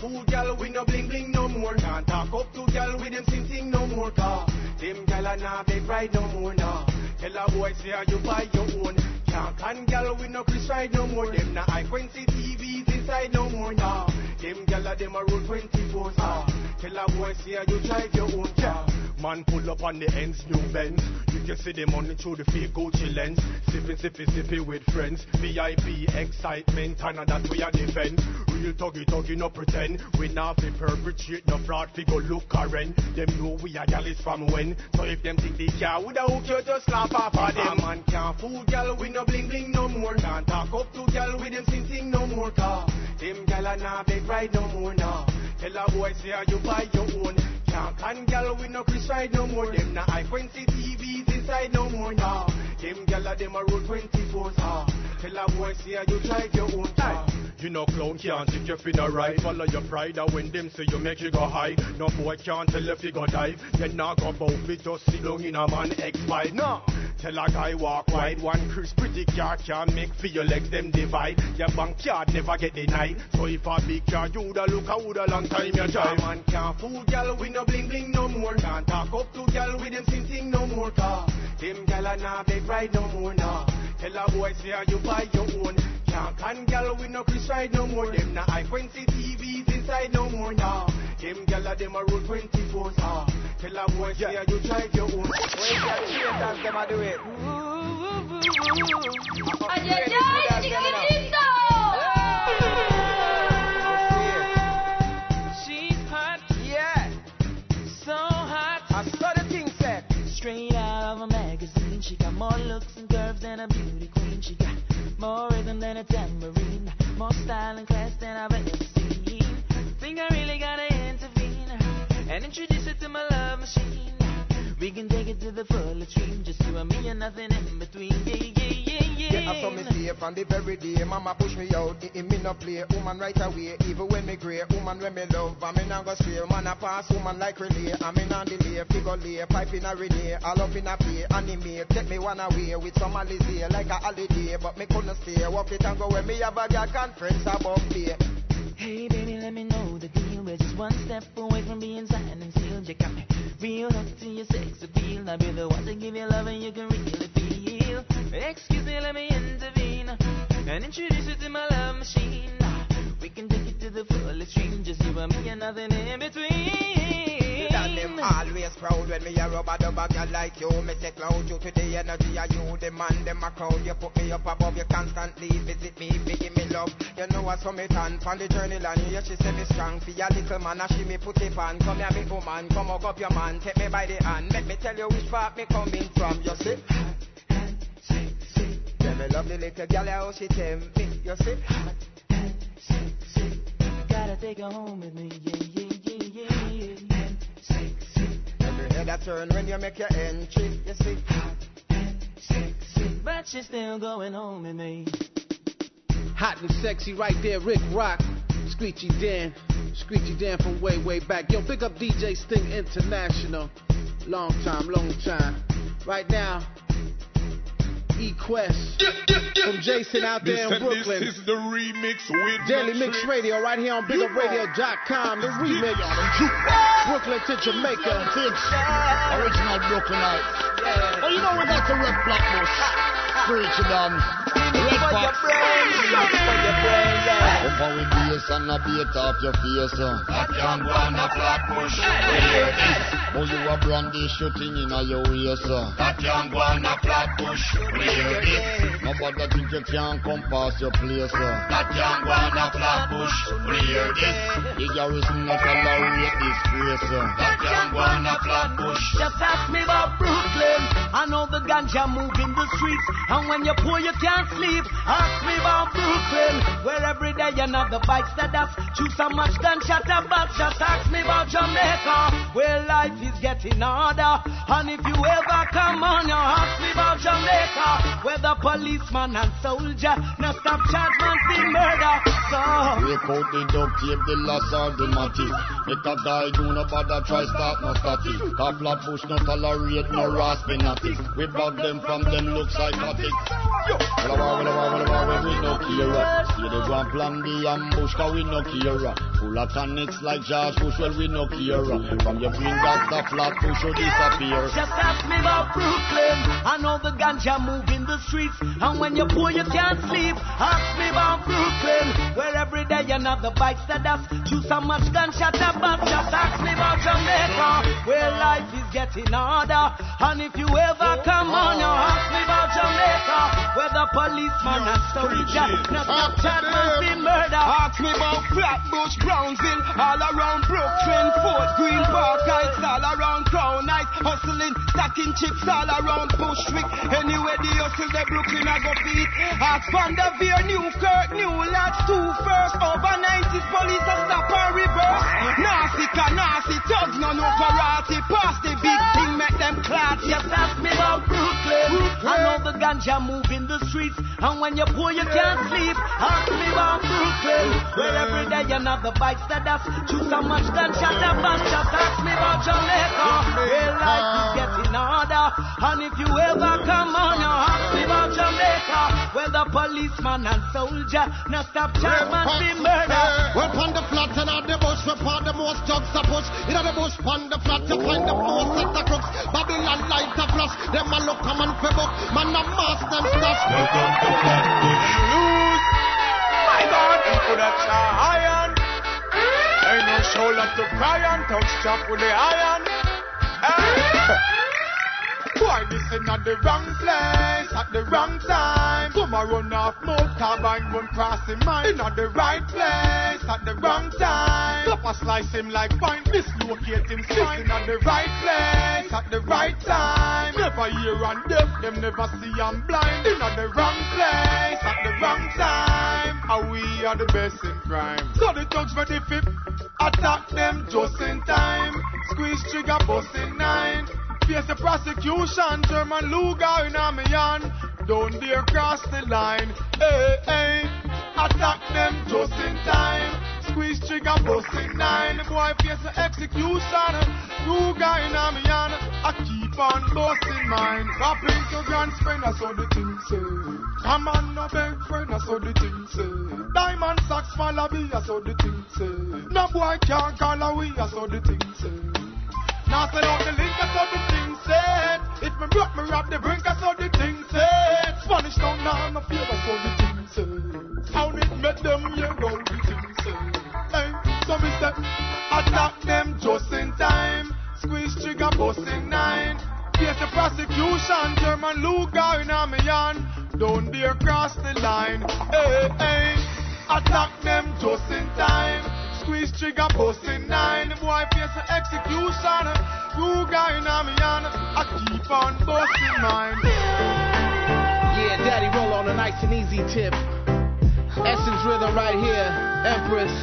fool gal with no bling bling no more. Can't talk up to gal with them sing sing no more. Car them gal a nah beg ride no more nah. Tell a boy say you buy your own. Can't can gal with no Chris ride no more. Them nah high frequency TVs inside no more nah. Them gal a them a roll 24 ah. Tell a boy say you drive your own car. Man pull up on the ends, new Benz. You can see them on the through the fake Gucci lens. Sipping, sipping, sipping with friends. VIP, excitement, and that's we are defend. Real tuggy, tuggy, no pretend. We not fi perpetrate no fraud, fi go look current. Them know we are galleys from when. So if them think they can, woulda hook you just laugh off of them. A man can't fool gal we no bling bling no more. Can't talk up to gal with them sing sing no more. Car them gal a nah beg ride no more now. Tell a boy say you buy your own. Can't can gal with no Chris ride no more. Them na high frequency TVs inside no more now. Them a them a roll 24 ah. Tell a boy say you drive your own car. You know clown can't if you finna right Follow your pride and when them say you make you go high No boy can't tell if you go dive. Then knock about me just sit down in a man X5 No. Tell a guy walk wide One Chris pretty car can make for your legs them divide. Your bank card never get denied. So if a big car you da look a woulda long time you drive. Man can't fool gal with no bling bling no more. Can't talk up to gal with them sing sing no more car. Them gal a nah beg ride no more nah Tell a boy say you buy your own can't can gal with no Chris ride no more. Them na high frequency TVs inside no more now. Them gal a them a roll 24 ah. Tell a boy say you drive your own. Where gal cheaters them a do it. Ay, ay, ay, chiquitito. More looks and curves than a beauty queen. She got more rhythm than a tambourine, more style and class than I've ever seen. Think I really gotta intervene and introduce her to my love machine. We can take it to the full extreme, just you and me and nothing in between. Yeah, yeah, yeah, yeah. Yeah, I saw me it from the very day. Mama push me out, it, it me no play. Woman right away, even when me grey. Woman when me love, I me not go stray. Man I pass, woman like relay. I me not delay, figure lay, pipe in a renee. All up in a play, anime. Take me one away with some Alizé, like a holiday. But me couldn't stay, walk it and go where me have a girl conference about play. Hey baby, let me know the deal. We're just one step away from being signed and sealed. You got me real hooked to your sex appeal. I'll be the one to give you love and you can really feel. Excuse me, let me intervene and introduce you to my love machine. We can take it to the full extreme, just you and me and nothing in between. And always proud when me a rubber dubber girl like you. Me take loud you to the energy of you. The man them a crowd. You put me up above. You constantly visit me, fi give me love. You know what's from me on from the journey line. Yeah, she say me strong. For your little man, and she me put it on. Come here, me woman. Come hug up your man. Take me by the hand. Let me tell you which part me coming from. You see. Yeah, me love the little girl how she tempt me. You see. Hot and sexy. gotta take her home with me. Yeah, yeah, yeah, yeah, yeah. Every head I turn when you make your entry, you see. But she's still going home with me. Hot and sexy right there, Rick Rock. Screechy Dan. Screechy Dan from way, way back. Yo, big up DJ Sting International. Long time, long time. Right now, E-Quest from Jason out there in Brooklyn. This is the remix with Deadly Mix Mix Radio right here on BigUpRadio.com. The remix. Brooklyn to Jamaica. Original Brooklynite. Oh, you know we got the red black bush. Preach it on. Red box. Up on with bass and a beat off your face. uh. That young one a flat bush. We hear this. Oh, you a brandy shooting in a your waist. uh. That young one a flat bush. We hear this. Nobody think you can come past your place. uh. That young one a flat bush. We hear this. The garrison not tolerate this grace. uh. That young one a flat bush. Just ask me about Brooklyn. I know the ganja move in the streets, and when you're poor you can't sleep. Ask me about Brooklyn, where every day another bikes that us. Choose so much gunshot and box. Just ask me about Jamaica, where life is getting harder. And if you ever come on, you ask me about Jamaica, where the policeman and soldier no stop charge man see murder. So Break out the duct tape, the loss or the matic. Make a guy do no bother try start no static. Cause Flatbush no tolerate no raspy natty. We block them from them look psychotic. Well, we no care. See the grand plan the ambush, cause we no care. Full of tonics like George Bush, well, we no care. From your green got the Flatbush you disappear. Just ask me about Brooklyn. I know the ganja move in the streets, and when you're poor, you can't sleep. Ask me about Brooklyn, where every day another bikes the dust. Choose so much and bomb. Just ask me about Jamaica, where life is getting harder. And if you ever come on, you ask me about Where the policeman and soldier no stop chat man be murder. Ask me about Flatbush, Brownsville, all around Brooklyn, Fort Greene Park Heights, all around Crown Heights, hustling, stacking chips all around Bushwick. Anywhere the hustle, the Brooklyn I go feed. Ask Vanderveer, Newkirk, New Kirk, New Lodge, two first, over 90s police a stop and reverse. Nasty, nasty, thugs, no no karate, pass the big thing, them class. Just ask me about Brooklyn. I know the ganja move in the streets, and when you're poor, you can't sleep. Ask me about Brooklyn, where every day another bikes the dust. Choose so much gunshot and bomb. Just ask me about Jamaica, where life is ah. getting harder. And if you ever come on, you ask me about Jamaica, where the policeman and soldier no stop chat man be murder. Well, pon the flat and on the bush, we pon the most jugs a push. In the bush, on the flat, you find the most set of crooks. Babylon light a flash, them a look come and fi book. Man a mask them stash. Welcome to Flatbush. Lose. My God, could have iron. Ain't no shoulder to cry on. Touch chop with the iron. Why this in at the wrong place at the wrong time? Some a run off mouth, carbine run cross him mind. In at the right place at the wrong time. Slap a slice him like wine, dislocate him spine. In at the right place at the right time. Never hear and deaf, them never see I'm blind. In at the wrong place at the wrong time. And we are the best in crime. So the thugs ready fi attack them just in time. Squeeze trigger, bust in nine. Face the prosecution, German Luger in a hand. Don't dare cross the line. Hey, hey, attack them just in time. Squeeze trigger, bust in nine. Boy face the execution. Luger in a hand. I keep on busting mine. Rapping to grand spring, that's what the thing say. Come on, no big friend, that's what the thing say. Diamond socks, follow me, that's what the thing say. No boy can't call away, that's what the thing say. Now sell out the link, that's how the thing said. If me broke, me rob the brink, that's how the thing said. Spanish town, now I'm a fear, that's how the thing said. Sound it, make them hear how the thing said. Hey, so me say, attack them just in time. Squeeze trigger, busting nine. Face the prosecution, German Luger in a hand. Don't dare cross the line. Hey, hey, attack them just in time squeeze trigger, busting nine. Boy, face an execution. In me. I keep on busting mine. Yeah, daddy, roll on a nice and easy tip. Essence rhythm right here, Empress.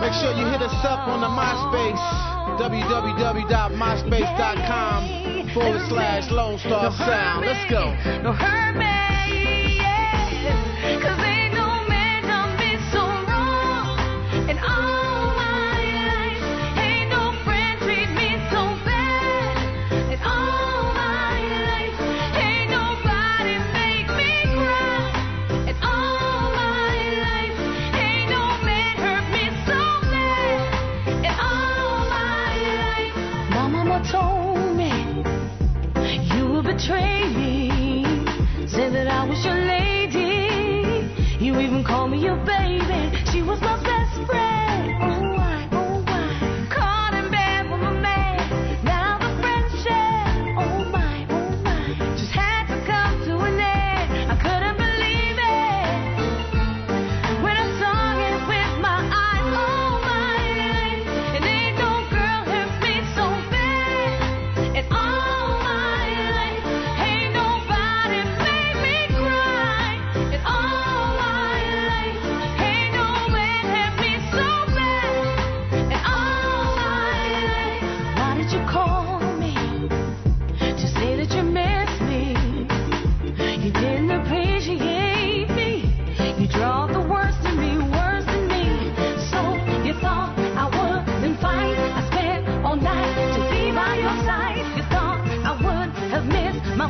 Make sure you hit us up on the MySpace, www.myspace.com forward slash Lone Star Sound. Let's go. Called baby.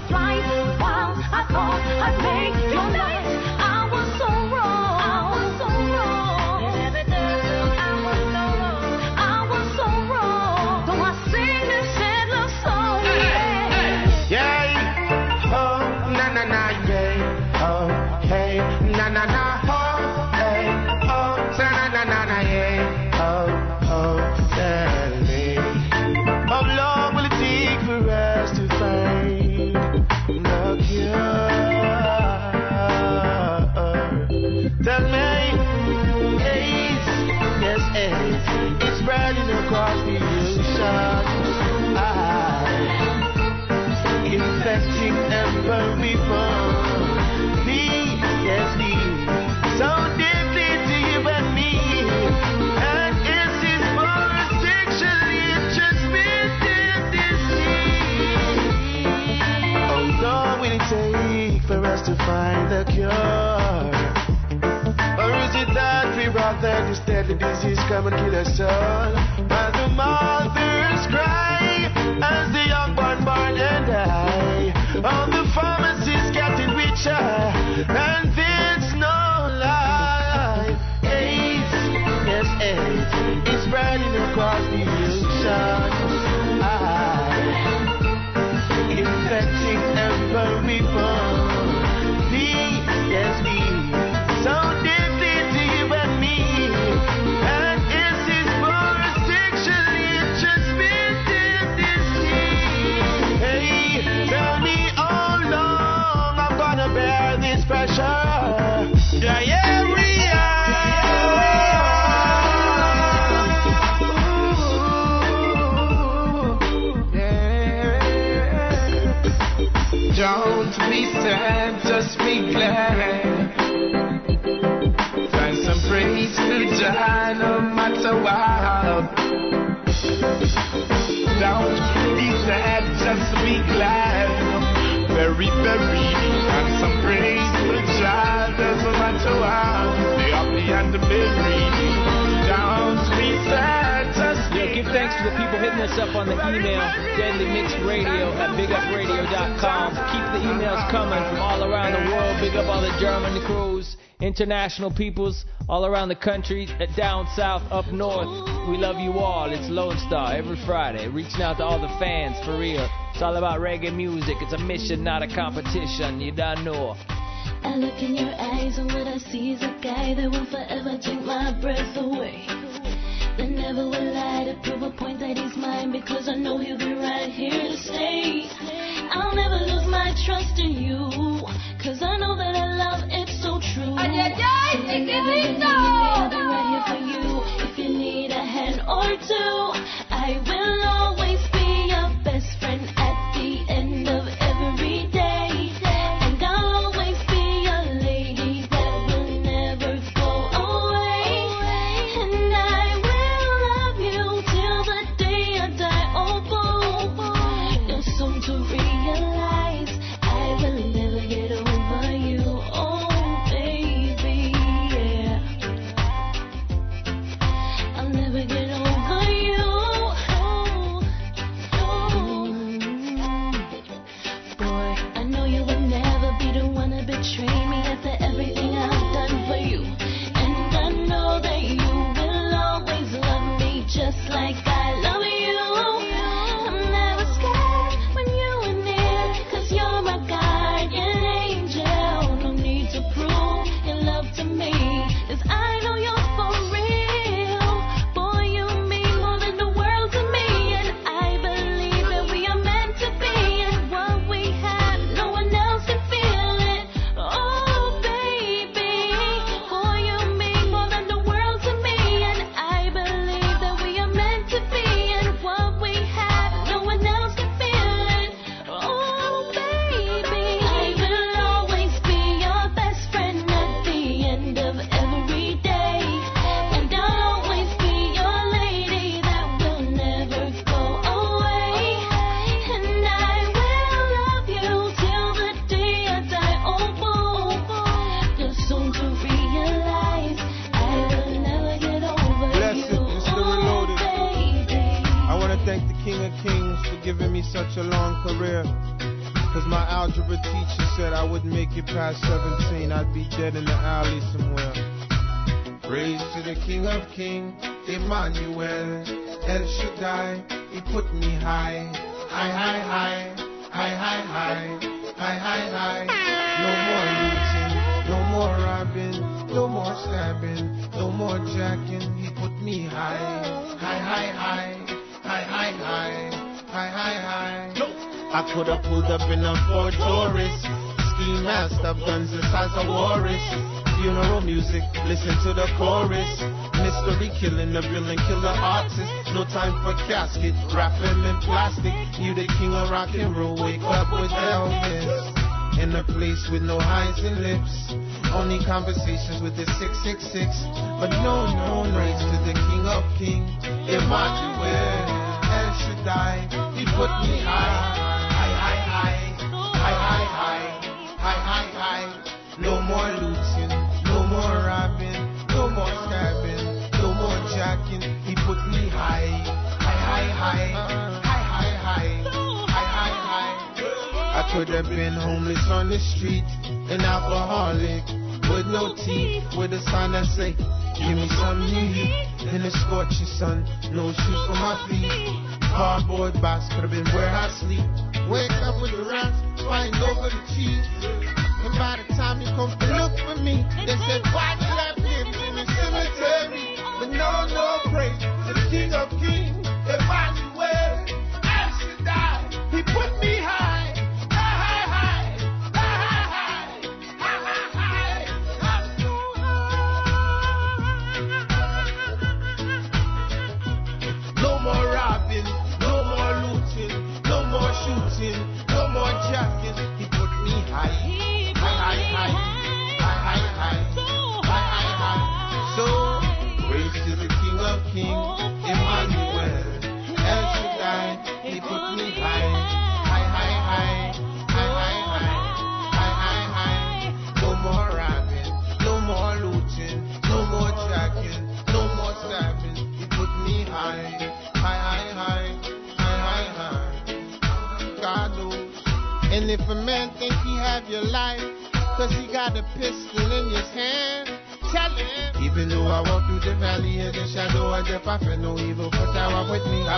While I thought I'd make your night. The cure? Or is it that we rather this deadly disease come and kill us all? While the mothers cry as the young born born and die. All the pharmacies getting richer, and there's no lie. AIDS, yes, AIDS, is spreading across the ocean. Infecting every bone. Yes, matter what. Don't be sad, just be glad. Very, very, and some praise to die doesn't matter what. The happy and the merry. Don't be sad, just Yo, give thanks to the people hitting us up on the email, deadlymixradio at bigupradio.com. Keep the emails coming from all around the world. Big up all the German crews, international peoples all around the country, uh, down south, up north. We love you all. It's Lone Star every Friday, reaching out to all the fans for real. It's all about reggae music. It's a mission, not a competition. You don't know. I look in your eyes and what I see is a guy that will forever take my breath away. That never will lie to prove a point that he's mine because I know he'll be right here to stay. I'll never lose my trust in you cause I know that our love it's I'll be here for you. If you need a hand or two, I will always with this 666. sun, no shoes for my feet. Cardboard box could have been where I sleep. Wake up with the rats, find over the cheese.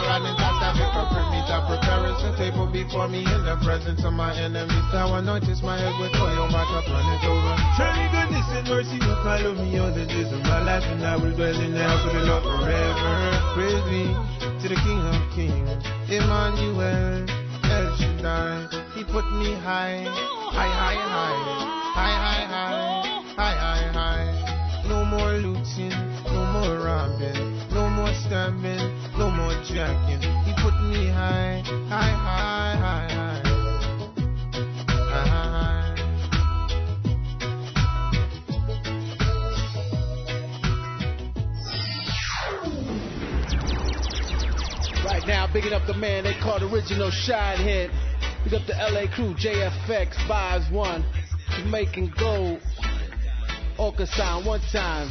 running past that paper for me. Thou preparest a table before me in the presence of my enemies. Thou anointest my head with oil, my cup runneth over. Surely goodness and mercy will follow me all the days of my life, and I will dwell in the house of the Lord forever. Praise me to the King of Kings, Emmanuel, El Shaddai. He put me high, high, high, high, high, high, high, high. high. drinking. He put me high, high, high, high, high. Right now, bigging up the man they called original Shinehead. Big up the LA crew, JFX, Vibes 1, Jamaican Gold, Orca Sign, one time.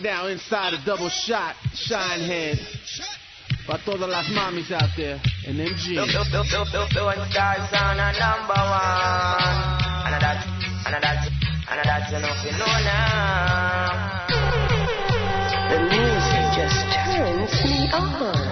Right now, inside a double shot, Shinehead. Pa todas las mamis out there in them jeans. Lone Star Sound a number one. And that, and that, and that you know fi know now. The music just turns me on.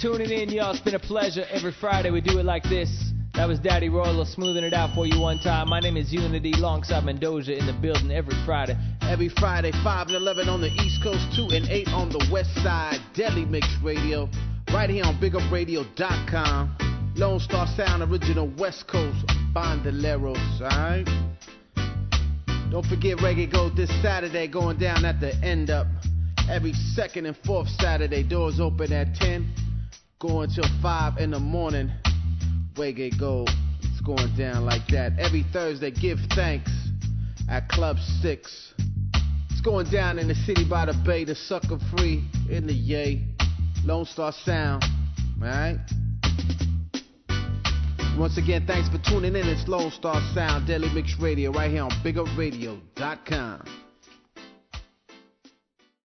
Tuning in, y'all. It's been a pleasure. Every Friday we do it like this. That was Daddy Rolo smoothing it out for you one time. My name is Uni-T alongside Mendoja in the building every Friday. Every Friday, 5 and 11 on the East Coast, 2 and 8 on the West Side. Deadly Mix Radio, right here on BigUpRadio.com. Lone Star Sound, original West Coast Bandoleros, alright? Don't forget Reggae Gold this Saturday, going down at the end up. Every second and fourth Saturday, doors open at 10, going till 5 in the morning. Reggae Gold, it's going down like that. Every Thursday, give thanks at Club 6. It's going down in the city by the bay, the sucker free in the yay. Lone Star Sound, alright? Once again, thanks for tuning in. It's Lone Star Sound, Deadly Mix Radio, right here on BigUpRadio.com.